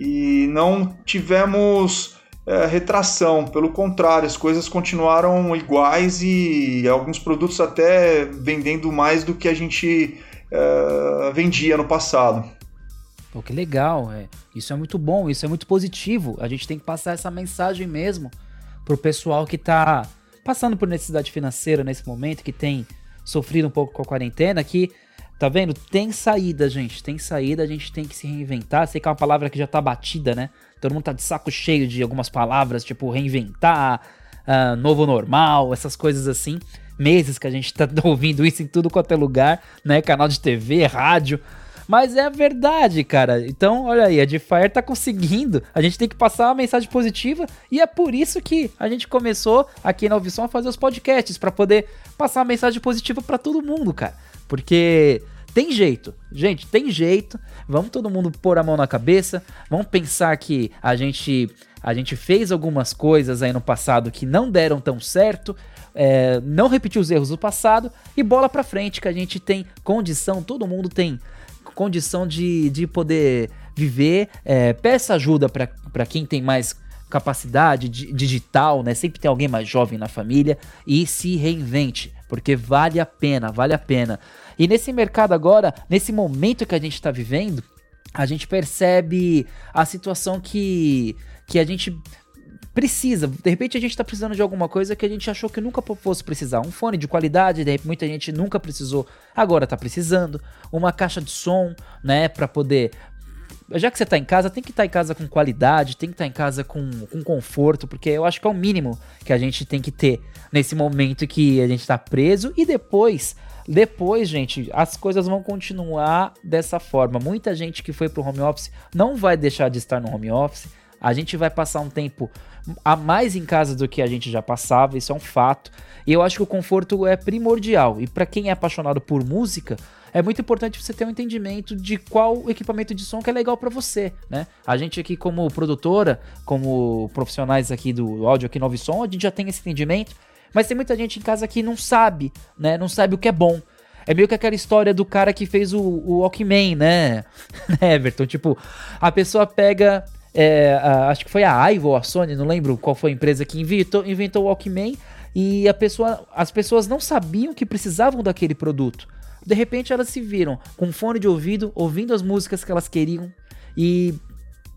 e não tivemos é, retração, pelo contrário, as coisas continuaram iguais e alguns produtos até vendendo mais do que a gente é, vendia no passado. Pô, que legal, é. isso é muito bom, isso é muito positivo. A gente tem que passar essa mensagem mesmo pro pessoal que está passando por necessidade financeira nesse momento, que tem sofrido um pouco com a quarentena, que, tá vendo? Tem saída, gente, tem saída, a gente tem que se reinventar. Sei que é uma palavra que já tá batida, né? Todo mundo tá de saco cheio de algumas palavras, tipo reinventar, uh, novo normal, essas coisas assim. Meses que a gente tá <laughs> ouvindo isso em tudo quanto é lugar, né? Canal de TV, rádio. Mas é a verdade, cara. Então, olha aí, a Diffire tá conseguindo. A gente tem que passar uma mensagem positiva e é por isso que a gente começou aqui na Alvisson a fazer os podcasts para poder passar uma mensagem positiva para todo mundo, cara. Porque tem jeito, gente, tem jeito. Vamos todo mundo pôr a mão na cabeça. Vamos pensar que a gente a gente fez algumas coisas aí no passado que não deram tão certo. É, não repetir os erros do passado e bola pra frente que a gente tem condição, todo mundo tem condição de, de poder viver. É, peça ajuda para quem tem mais capacidade digital, né? Sempre tem alguém mais jovem na família e se reinvente, porque vale a pena, vale a pena. E nesse mercado agora, nesse momento que a gente está vivendo, a gente percebe a situação que, que a gente precisa. De repente a gente tá precisando de alguma coisa que a gente achou que nunca fosse precisar. Um fone de qualidade, de repente muita gente nunca precisou, agora tá precisando. Uma caixa de som, né, para poder já que você tá em casa, tem que estar tá em casa com qualidade, tem que estar tá em casa com, com conforto, porque eu acho que é o mínimo que a gente tem que ter nesse momento que a gente tá preso e depois depois, gente, as coisas vão continuar dessa forma. Muita gente que foi pro home office não vai deixar de estar no home office. A gente vai passar um tempo a mais em casa do que a gente já passava, isso é um fato. E eu acho que o conforto é primordial. E para quem é apaixonado por música, é muito importante você ter um entendimento de qual equipamento de som que é legal para você, né? A gente aqui como produtora, como profissionais aqui do áudio aqui no Som, a gente já tem esse entendimento, mas tem muita gente em casa que não sabe, né? Não sabe o que é bom. É meio que aquela história do cara que fez o, o Walkman, né? <laughs> né Everton? Tipo, a pessoa pega é, a, acho que foi a Aivo ou a Sony, não lembro qual foi a empresa que inventou, inventou o Walkman e a pessoa, as pessoas não sabiam que precisavam daquele produto. De repente elas se viram com fone de ouvido, ouvindo as músicas que elas queriam e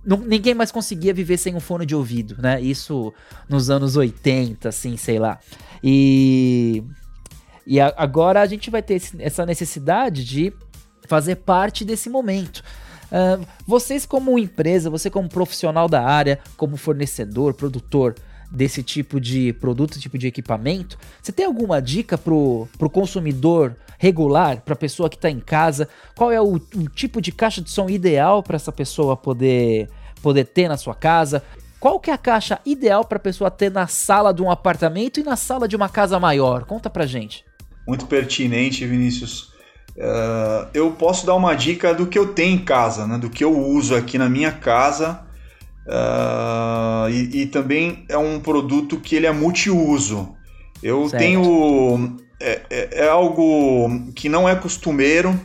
não, ninguém mais conseguia viver sem um fone de ouvido, né? Isso nos anos 80, assim, sei lá. E, e a, agora a gente vai ter esse, essa necessidade de fazer parte desse momento. Uh, vocês, como empresa, você, como profissional da área, como fornecedor, produtor desse tipo de produto, tipo de equipamento, você tem alguma dica pro, pro consumidor regular, para a pessoa que está em casa? Qual é o, o tipo de caixa de som ideal para essa pessoa poder, poder ter na sua casa? Qual que é a caixa ideal para a pessoa ter na sala de um apartamento e na sala de uma casa maior? Conta pra gente. Muito pertinente, Vinícius. Uh, eu posso dar uma dica do que eu tenho em casa, né? do que eu uso aqui na minha casa. Uh, e, e, também é um produto que ele é multiuso. Eu certo. tenho. É, é, é, algo que não é costumeiro.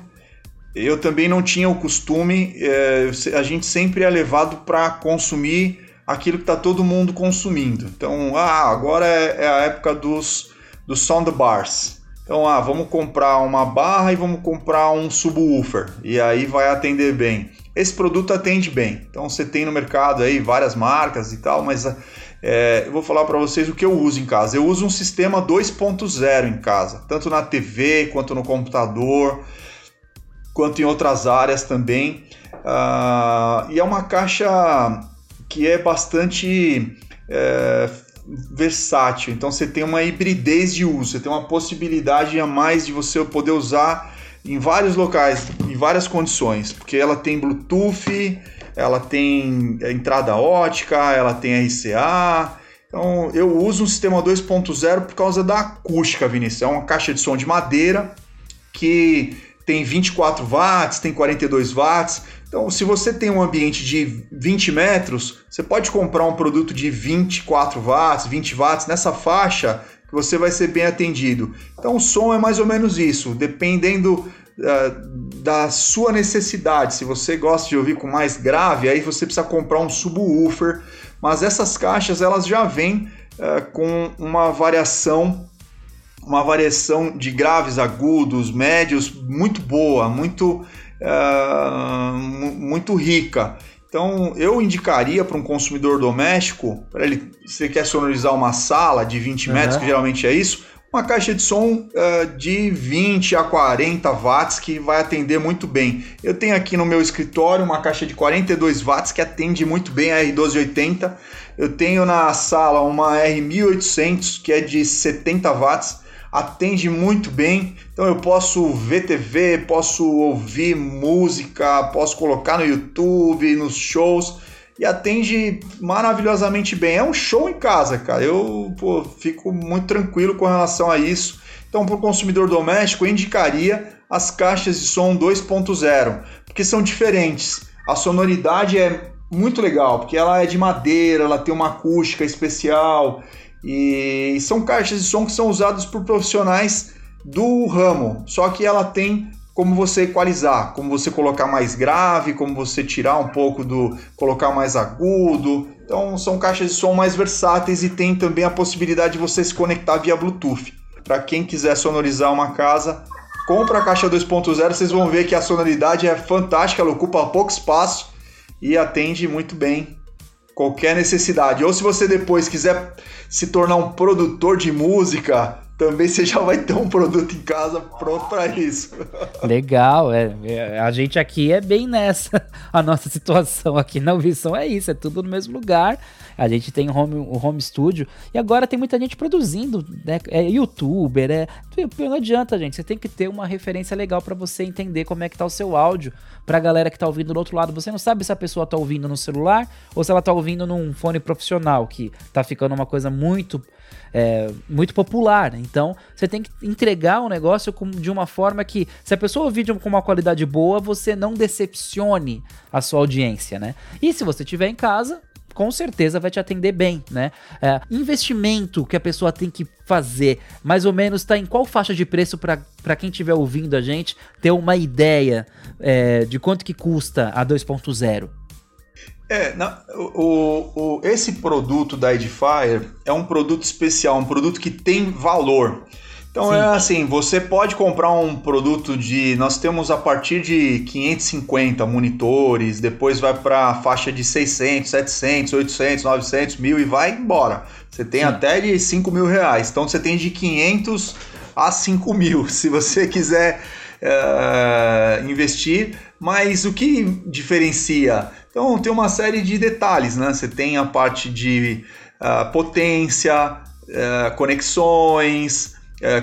Eu também não tinha o costume. É, a gente sempre é levado para consumir aquilo que está todo mundo consumindo. Então, ah, agora é, é a época dos, dos soundbars. Então, ah, vamos comprar uma barra e vamos comprar um subwoofer e aí vai atender bem. Esse produto atende bem. Então, você tem no mercado aí várias marcas e tal, mas é, eu vou falar para vocês o que eu uso em casa. Eu uso um sistema 2.0 em casa, tanto na TV quanto no computador, quanto em outras áreas também. Uh, e é uma caixa que é bastante é, versátil. Então você tem uma hibridez de uso, você tem uma possibilidade a mais de você poder usar em vários locais, em várias condições, porque ela tem Bluetooth, ela tem entrada ótica, ela tem RCA. Então eu uso um sistema 2.0 por causa da acústica, Vinícius. É uma caixa de som de madeira que tem 24 watts, tem 42 watts. Então, se você tem um ambiente de 20 metros, você pode comprar um produto de 24 watts, 20 watts nessa faixa que você vai ser bem atendido. Então, o som é mais ou menos isso, dependendo da sua necessidade. Se você gosta de ouvir com mais grave, aí você precisa comprar um subwoofer. Mas essas caixas elas já vêm uh, com uma variação uma variação de graves, agudos, médios muito boa, muito, uh, muito rica. Então eu indicaria para um consumidor doméstico, para ele, se ele quer sonorizar uma sala de 20 metros, uhum. que geralmente é isso, uma caixa de som uh, de 20 a 40 watts que vai atender muito bem. Eu tenho aqui no meu escritório uma caixa de 42 watts que atende muito bem a R1280. Eu tenho na sala uma R1800 que é de 70 watts atende muito bem. Então eu posso ver TV, posso ouvir música, posso colocar no YouTube, nos shows e atende maravilhosamente bem. É um show em casa, cara. Eu pô, fico muito tranquilo com relação a isso. Então, para o consumidor doméstico, eu indicaria as caixas de som 2.0, porque são diferentes. A sonoridade é muito legal, porque ela é de madeira, ela tem uma acústica especial, e são caixas de som que são usadas por profissionais do ramo, só que ela tem como você equalizar, como você colocar mais grave, como você tirar um pouco do colocar mais agudo. Então são caixas de som mais versáteis e tem também a possibilidade de você se conectar via Bluetooth. Para quem quiser sonorizar uma casa, compra a caixa 2.0, vocês vão ver que a sonoridade é fantástica, ela ocupa pouco espaço e atende muito bem qualquer necessidade. Ou se você depois quiser se tornar um produtor de música, também você já vai ter um produto em casa pronto para isso. Legal, é, é, a gente aqui é bem nessa. <laughs> A nossa situação aqui na Audição é isso, é tudo no mesmo lugar. A gente tem home, o home studio e agora tem muita gente produzindo, né? É youtuber, é. Não adianta, gente. Você tem que ter uma referência legal para você entender como é que tá o seu áudio pra galera que tá ouvindo do outro lado. Você não sabe se a pessoa tá ouvindo no celular ou se ela tá ouvindo num fone profissional, que tá ficando uma coisa muito é, muito popular. Então, você tem que entregar um negócio com, de uma forma que, se a pessoa ouvir com uma qualidade boa, você não decepcione a sua audiência, né? E se você estiver em casa, com certeza vai te atender bem, né? É, investimento que a pessoa tem que fazer, mais ou menos está em qual faixa de preço para quem estiver ouvindo a gente ter uma ideia é, de quanto que custa a 2.0? É, na, o, o, esse produto da Edifier é um produto especial, um produto que tem valor. Então Sim. é assim, você pode comprar um produto de, nós temos a partir de 550 monitores, depois vai para a faixa de 600, 700, 800, 900, mil e vai embora. Você tem Sim. até de 5 mil reais. Então você tem de 500 a 5 mil, <laughs> se você quiser uh, investir. Mas o que diferencia? Então tem uma série de detalhes, né? Você tem a parte de uh, potência, uh, conexões,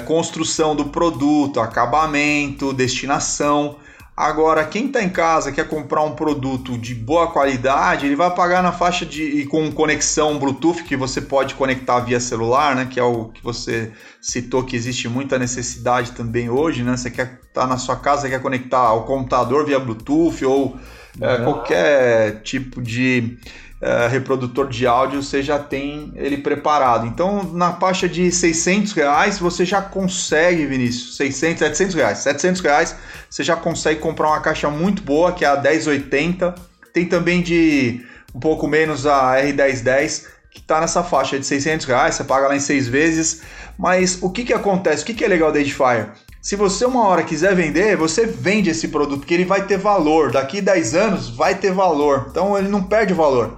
construção do produto, acabamento, destinação. Agora, quem está em casa quer comprar um produto de boa qualidade, ele vai pagar na faixa de e com conexão Bluetooth que você pode conectar via celular, né? Que é o que você citou que existe muita necessidade também hoje, né? Você quer estar tá na sua casa, quer conectar ao computador via Bluetooth ou é, qualquer tipo de é, reprodutor de áudio você já tem ele preparado. Então, na faixa de 600 reais, você já consegue, Vinícius, 600, 700 reais, 700 reais, você já consegue comprar uma caixa muito boa, que é a 1080. Tem também de um pouco menos a R1010, que está nessa faixa de 600 reais, você paga lá em seis vezes. Mas o que, que acontece? O que, que é legal da Edifier? Se você uma hora quiser vender, você vende esse produto, porque ele vai ter valor. Daqui 10 anos vai ter valor. Então ele não perde valor.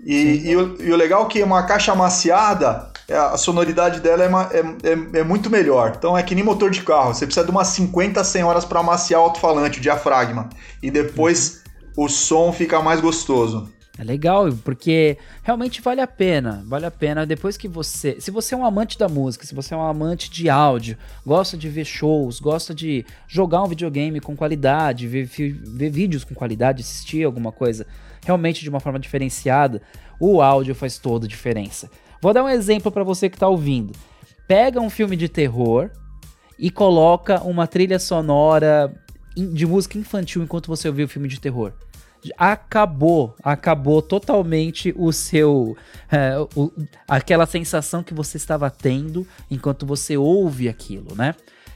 E, e, o, e, o, legal é que uma caixa amaciada, é, a sonoridade dela é, é, é, é, muito melhor. Então é que nem motor de carro. Você precisa de umas 50, 100 horas para amaciar o alto-falante, o diafragma. E depois uhum. o som fica mais gostoso. É legal, porque realmente vale a pena. Vale a pena depois que você. Se você é um amante da música, se você é um amante de áudio, gosta de ver shows, gosta de jogar um videogame com qualidade, ver, ver vídeos com qualidade, assistir alguma coisa realmente de uma forma diferenciada, o áudio faz toda a diferença. Vou dar um exemplo para você que está ouvindo. Pega um filme de terror e coloca uma trilha sonora de música infantil enquanto você ouve o filme de terror acabou, acabou totalmente o seu, é, o, aquela sensação que você estava tendo enquanto você ouve aquilo, né?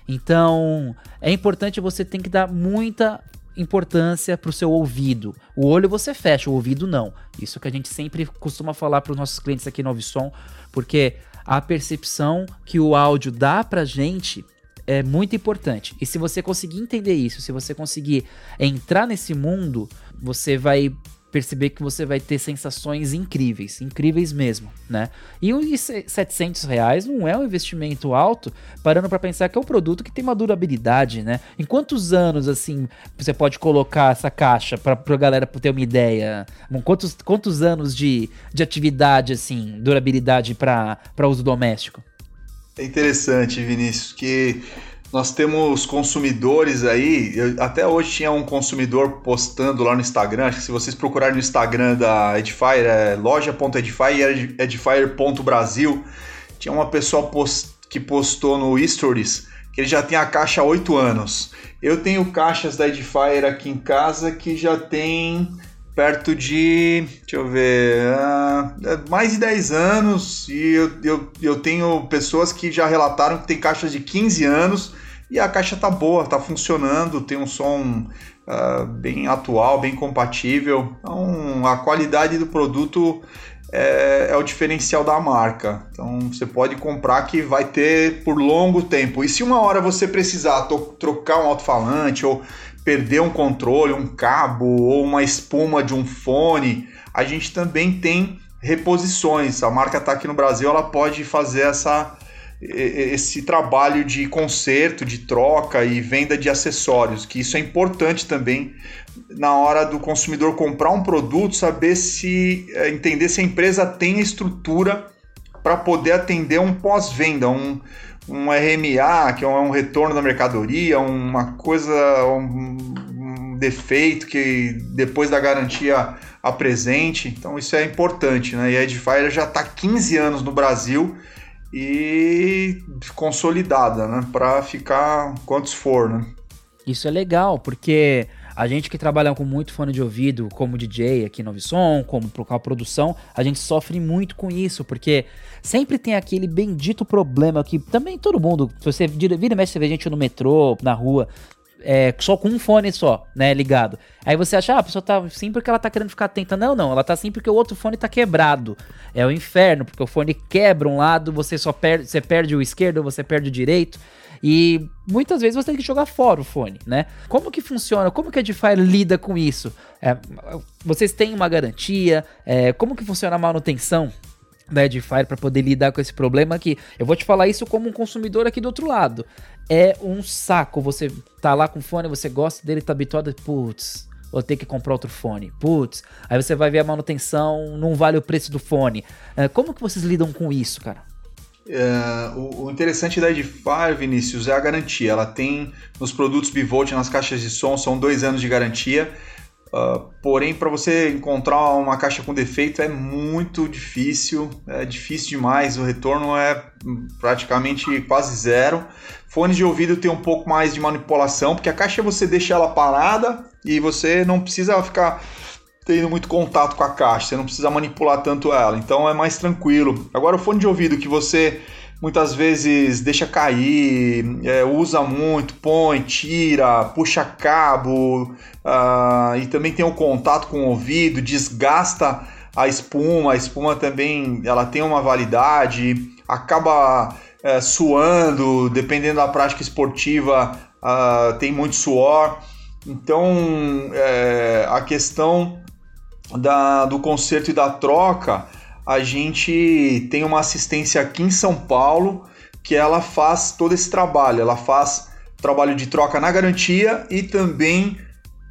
Então é importante você tem que dar muita importância para o seu ouvido. O olho você fecha, o ouvido não. Isso que a gente sempre costuma falar para os nossos clientes aqui no Ovisom, porque a percepção que o áudio dá para gente é muito importante. E se você conseguir entender isso, se você conseguir entrar nesse mundo, você vai perceber que você vai ter sensações incríveis, incríveis mesmo, né? E os 700 reais não é um investimento alto, parando para pensar que é um produto que tem uma durabilidade, né? Em quantos anos, assim, você pode colocar essa caixa para a galera ter uma ideia? Quantos, quantos anos de, de atividade, assim, durabilidade para uso doméstico? É interessante, Vinícius, que nós temos consumidores aí. Eu, até hoje tinha um consumidor postando lá no Instagram. Acho que se vocês procurarem no Instagram da Edifier, é loja.edifier edifier.brasil. Tinha uma pessoa post, que postou no Stories que ele já tem a caixa há 8 anos. Eu tenho caixas da Edifier aqui em casa que já tem perto de, deixa eu ver, uh, mais de 10 anos e eu, eu, eu tenho pessoas que já relataram que tem caixas de 15 anos e a caixa tá boa, tá funcionando, tem um som uh, bem atual, bem compatível. Então a qualidade do produto é, é, o diferencial da marca. Então você pode comprar que vai ter por longo tempo. E se uma hora você precisar trocar um alto-falante ou perder um controle, um cabo ou uma espuma de um fone, a gente também tem reposições. A marca está aqui no Brasil, ela pode fazer essa esse trabalho de conserto, de troca e venda de acessórios, que isso é importante também na hora do consumidor comprar um produto, saber se eh, entender se a empresa tem estrutura para poder atender um pós-venda, um, um RMA, que é um retorno da mercadoria, uma coisa, um, um defeito que depois da garantia apresente. Então isso é importante, né? E a Edifier já está 15 anos no Brasil e consolidada, né? Para ficar quantos for, né? Isso é legal, porque a gente que trabalha com muito fone de ouvido, como DJ aqui no Visson, como a produção, a gente sofre muito com isso, porque sempre tem aquele bendito problema que também todo mundo, você vira, vira e mexe, você vê gente no metrô, na rua, é, só com um fone só, né, ligado. Aí você acha, ah, a pessoa tá assim porque ela tá querendo ficar atenta. Não, não, ela tá assim porque o outro fone tá quebrado. É o inferno, porque o fone quebra um lado, você só perde, você perde o esquerdo, você perde o direito. E muitas vezes você tem que jogar fora o fone, né? Como que funciona? Como que a Edifier lida com isso? É, vocês têm uma garantia? É, como que funciona a manutenção da Edifier para poder lidar com esse problema que eu vou te falar isso como um consumidor aqui do outro lado. É um saco. Você tá lá com o fone, você gosta dele, tá habituado, putz, vou ter que comprar outro fone. Putz, aí você vai ver a manutenção, não vale o preço do fone. É, como que vocês lidam com isso, cara? É, o, o, interessante da Edifier, Vinícius, é a garantia. Ela tem nos produtos Bivolt, nas caixas de som, são dois anos de garantia. Uh, porém, para você encontrar uma caixa com defeito é muito difícil, é difícil demais, o retorno é praticamente quase zero. Fones de ouvido tem um pouco mais de manipulação, porque a caixa você deixa ela parada e você não precisa ficar tendo muito contato com a caixa, você não precisa manipular tanto ela, então é mais tranquilo. Agora, o fone de ouvido que você muitas vezes deixa cair, é, usa muito, põe, tira, puxa cabo uh, e também tem o contato com o ouvido, desgasta a espuma, a espuma também ela tem uma validade, acaba é, suando, dependendo da prática esportiva, uh, tem muito suor. Então é, a questão da, do conserto e da troca a gente tem uma assistência aqui em São Paulo que ela faz todo esse trabalho. Ela faz trabalho de troca na garantia e também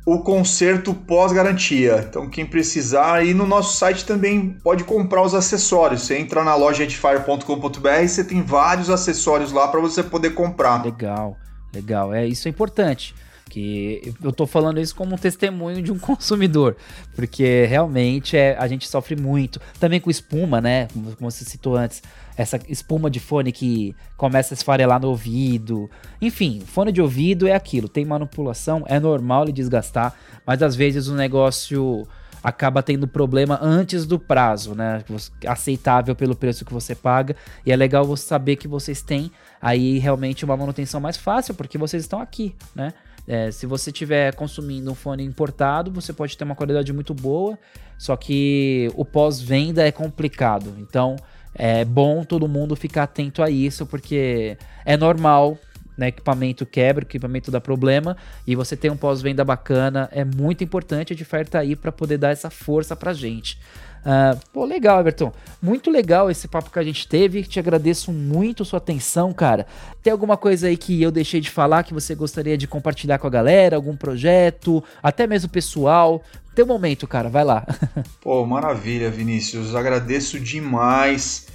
o conserto pós-garantia. Então, quem precisar, e no nosso site também pode comprar os acessórios. Você entra na loja edifier.com.br e você tem vários acessórios lá para você poder comprar. Legal, legal. É isso é importante. Que eu tô falando isso como um testemunho de um <laughs> consumidor, porque realmente é, a gente sofre muito. Também com espuma, né? Como você citou antes essa espuma de fone que começa a esfarelar no ouvido. Enfim, fone de ouvido é aquilo, tem manipulação, é normal ele desgastar, mas às vezes o negócio acaba tendo problema antes do prazo, né? Aceitável pelo preço que você paga. E é legal você saber que vocês têm aí realmente uma manutenção mais fácil, porque vocês estão aqui, né? É, se você estiver consumindo um fone importado, você pode ter uma qualidade muito boa, só que o pós-venda é complicado. Então, é bom todo mundo ficar atento a isso, porque é normal, né? Equipamento quebra, equipamento dá problema, e você tem um pós-venda bacana, é muito importante a tá aí para poder dar essa força pra gente. Uh, pô, legal, Everton. Muito legal esse papo que a gente teve. Te agradeço muito sua atenção, cara. Tem alguma coisa aí que eu deixei de falar que você gostaria de compartilhar com a galera? Algum projeto, até mesmo pessoal? Teu momento, cara, vai lá. <laughs> Pô, maravilha, Vinícius. Agradeço demais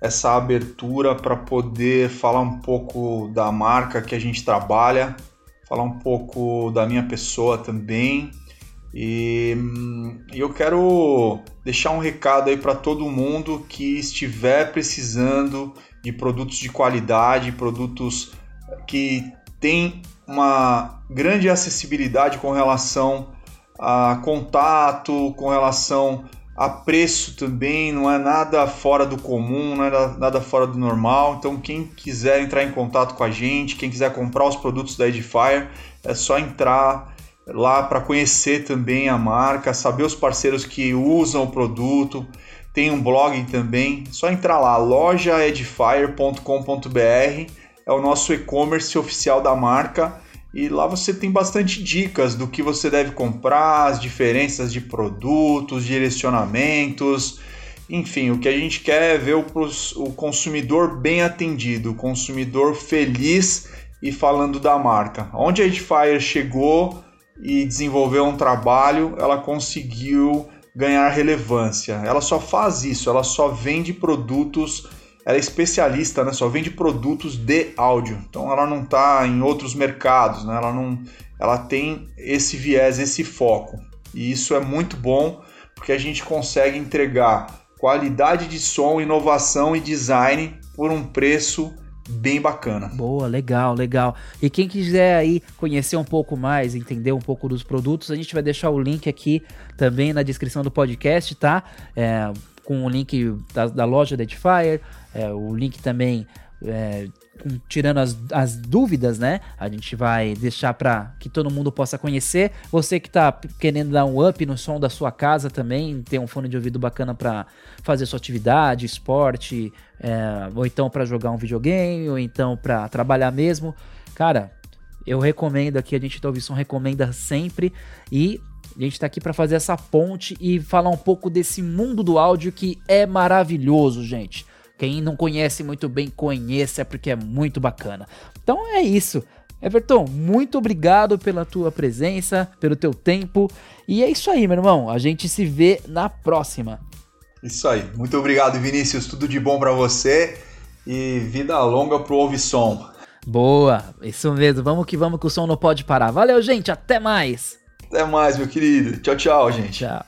essa abertura para poder falar um pouco da marca que a gente trabalha, falar um pouco da minha pessoa também. E hum, eu quero deixar um recado aí para todo mundo que estiver precisando de produtos de qualidade, produtos que têm uma grande acessibilidade com relação a contato, com relação a preço também, não é nada fora do comum, não é nada fora do normal. Então, quem quiser entrar em contato com a gente, quem quiser comprar os produtos da Edifier, é só entrar lá para conhecer também a marca, saber os parceiros que usam o produto. Tem um blog também, só entrar lá, lojaedifier.com.br, é o nosso e-commerce oficial da marca e lá você tem bastante dicas do que você deve comprar, as diferenças de produtos, direcionamentos, enfim, o que a gente quer é ver o, o consumidor bem atendido, o consumidor feliz e falando da marca. Onde a Edifier chegou e desenvolveu um trabalho, ela conseguiu ganhar relevância. Ela só faz isso, ela só vende produtos ela é especialista, né? Só vende produtos de áudio. Então ela não está em outros mercados, né? Ela não, ela tem esse viés, esse foco. E isso é muito bom porque a gente consegue entregar qualidade de som, inovação e design por um preço bem bacana. Boa, legal, legal. E quem quiser aí conhecer um pouco mais, entender um pouco dos produtos, a gente vai deixar o link aqui também na descrição do podcast, tá? É, com o link da, da loja da Edifier, é, o link também é, tirando as, as, dúvidas, né? A gente vai deixar para que todo mundo possa conhecer. Você que está querendo dar um up no som da sua casa também, ter um fone de ouvido bacana para fazer sua atividade, esporte, é, ou então para jogar um videogame, ou então para trabalhar mesmo. Cara, eu recomendo aqui, a gente da Ouvição recomenda sempre e a gente está aqui para fazer essa ponte e falar um pouco desse mundo do áudio que é maravilhoso, gente. Quem não conhece muito bem, conheça, porque é muito bacana. Então é isso. Everton, muito obrigado pela tua presença, pelo teu tempo. E é isso aí, meu irmão. A gente se vê na próxima. Isso aí. Muito obrigado, Vinícius. Tudo de bom para você e vida longa pro Ouve Som. Boa, isso mesmo. Vamos que vamos que o som não pode parar. Valeu, gente. Até mais. Até mais, meu querido. Tchau, tchau, gente. Tchau.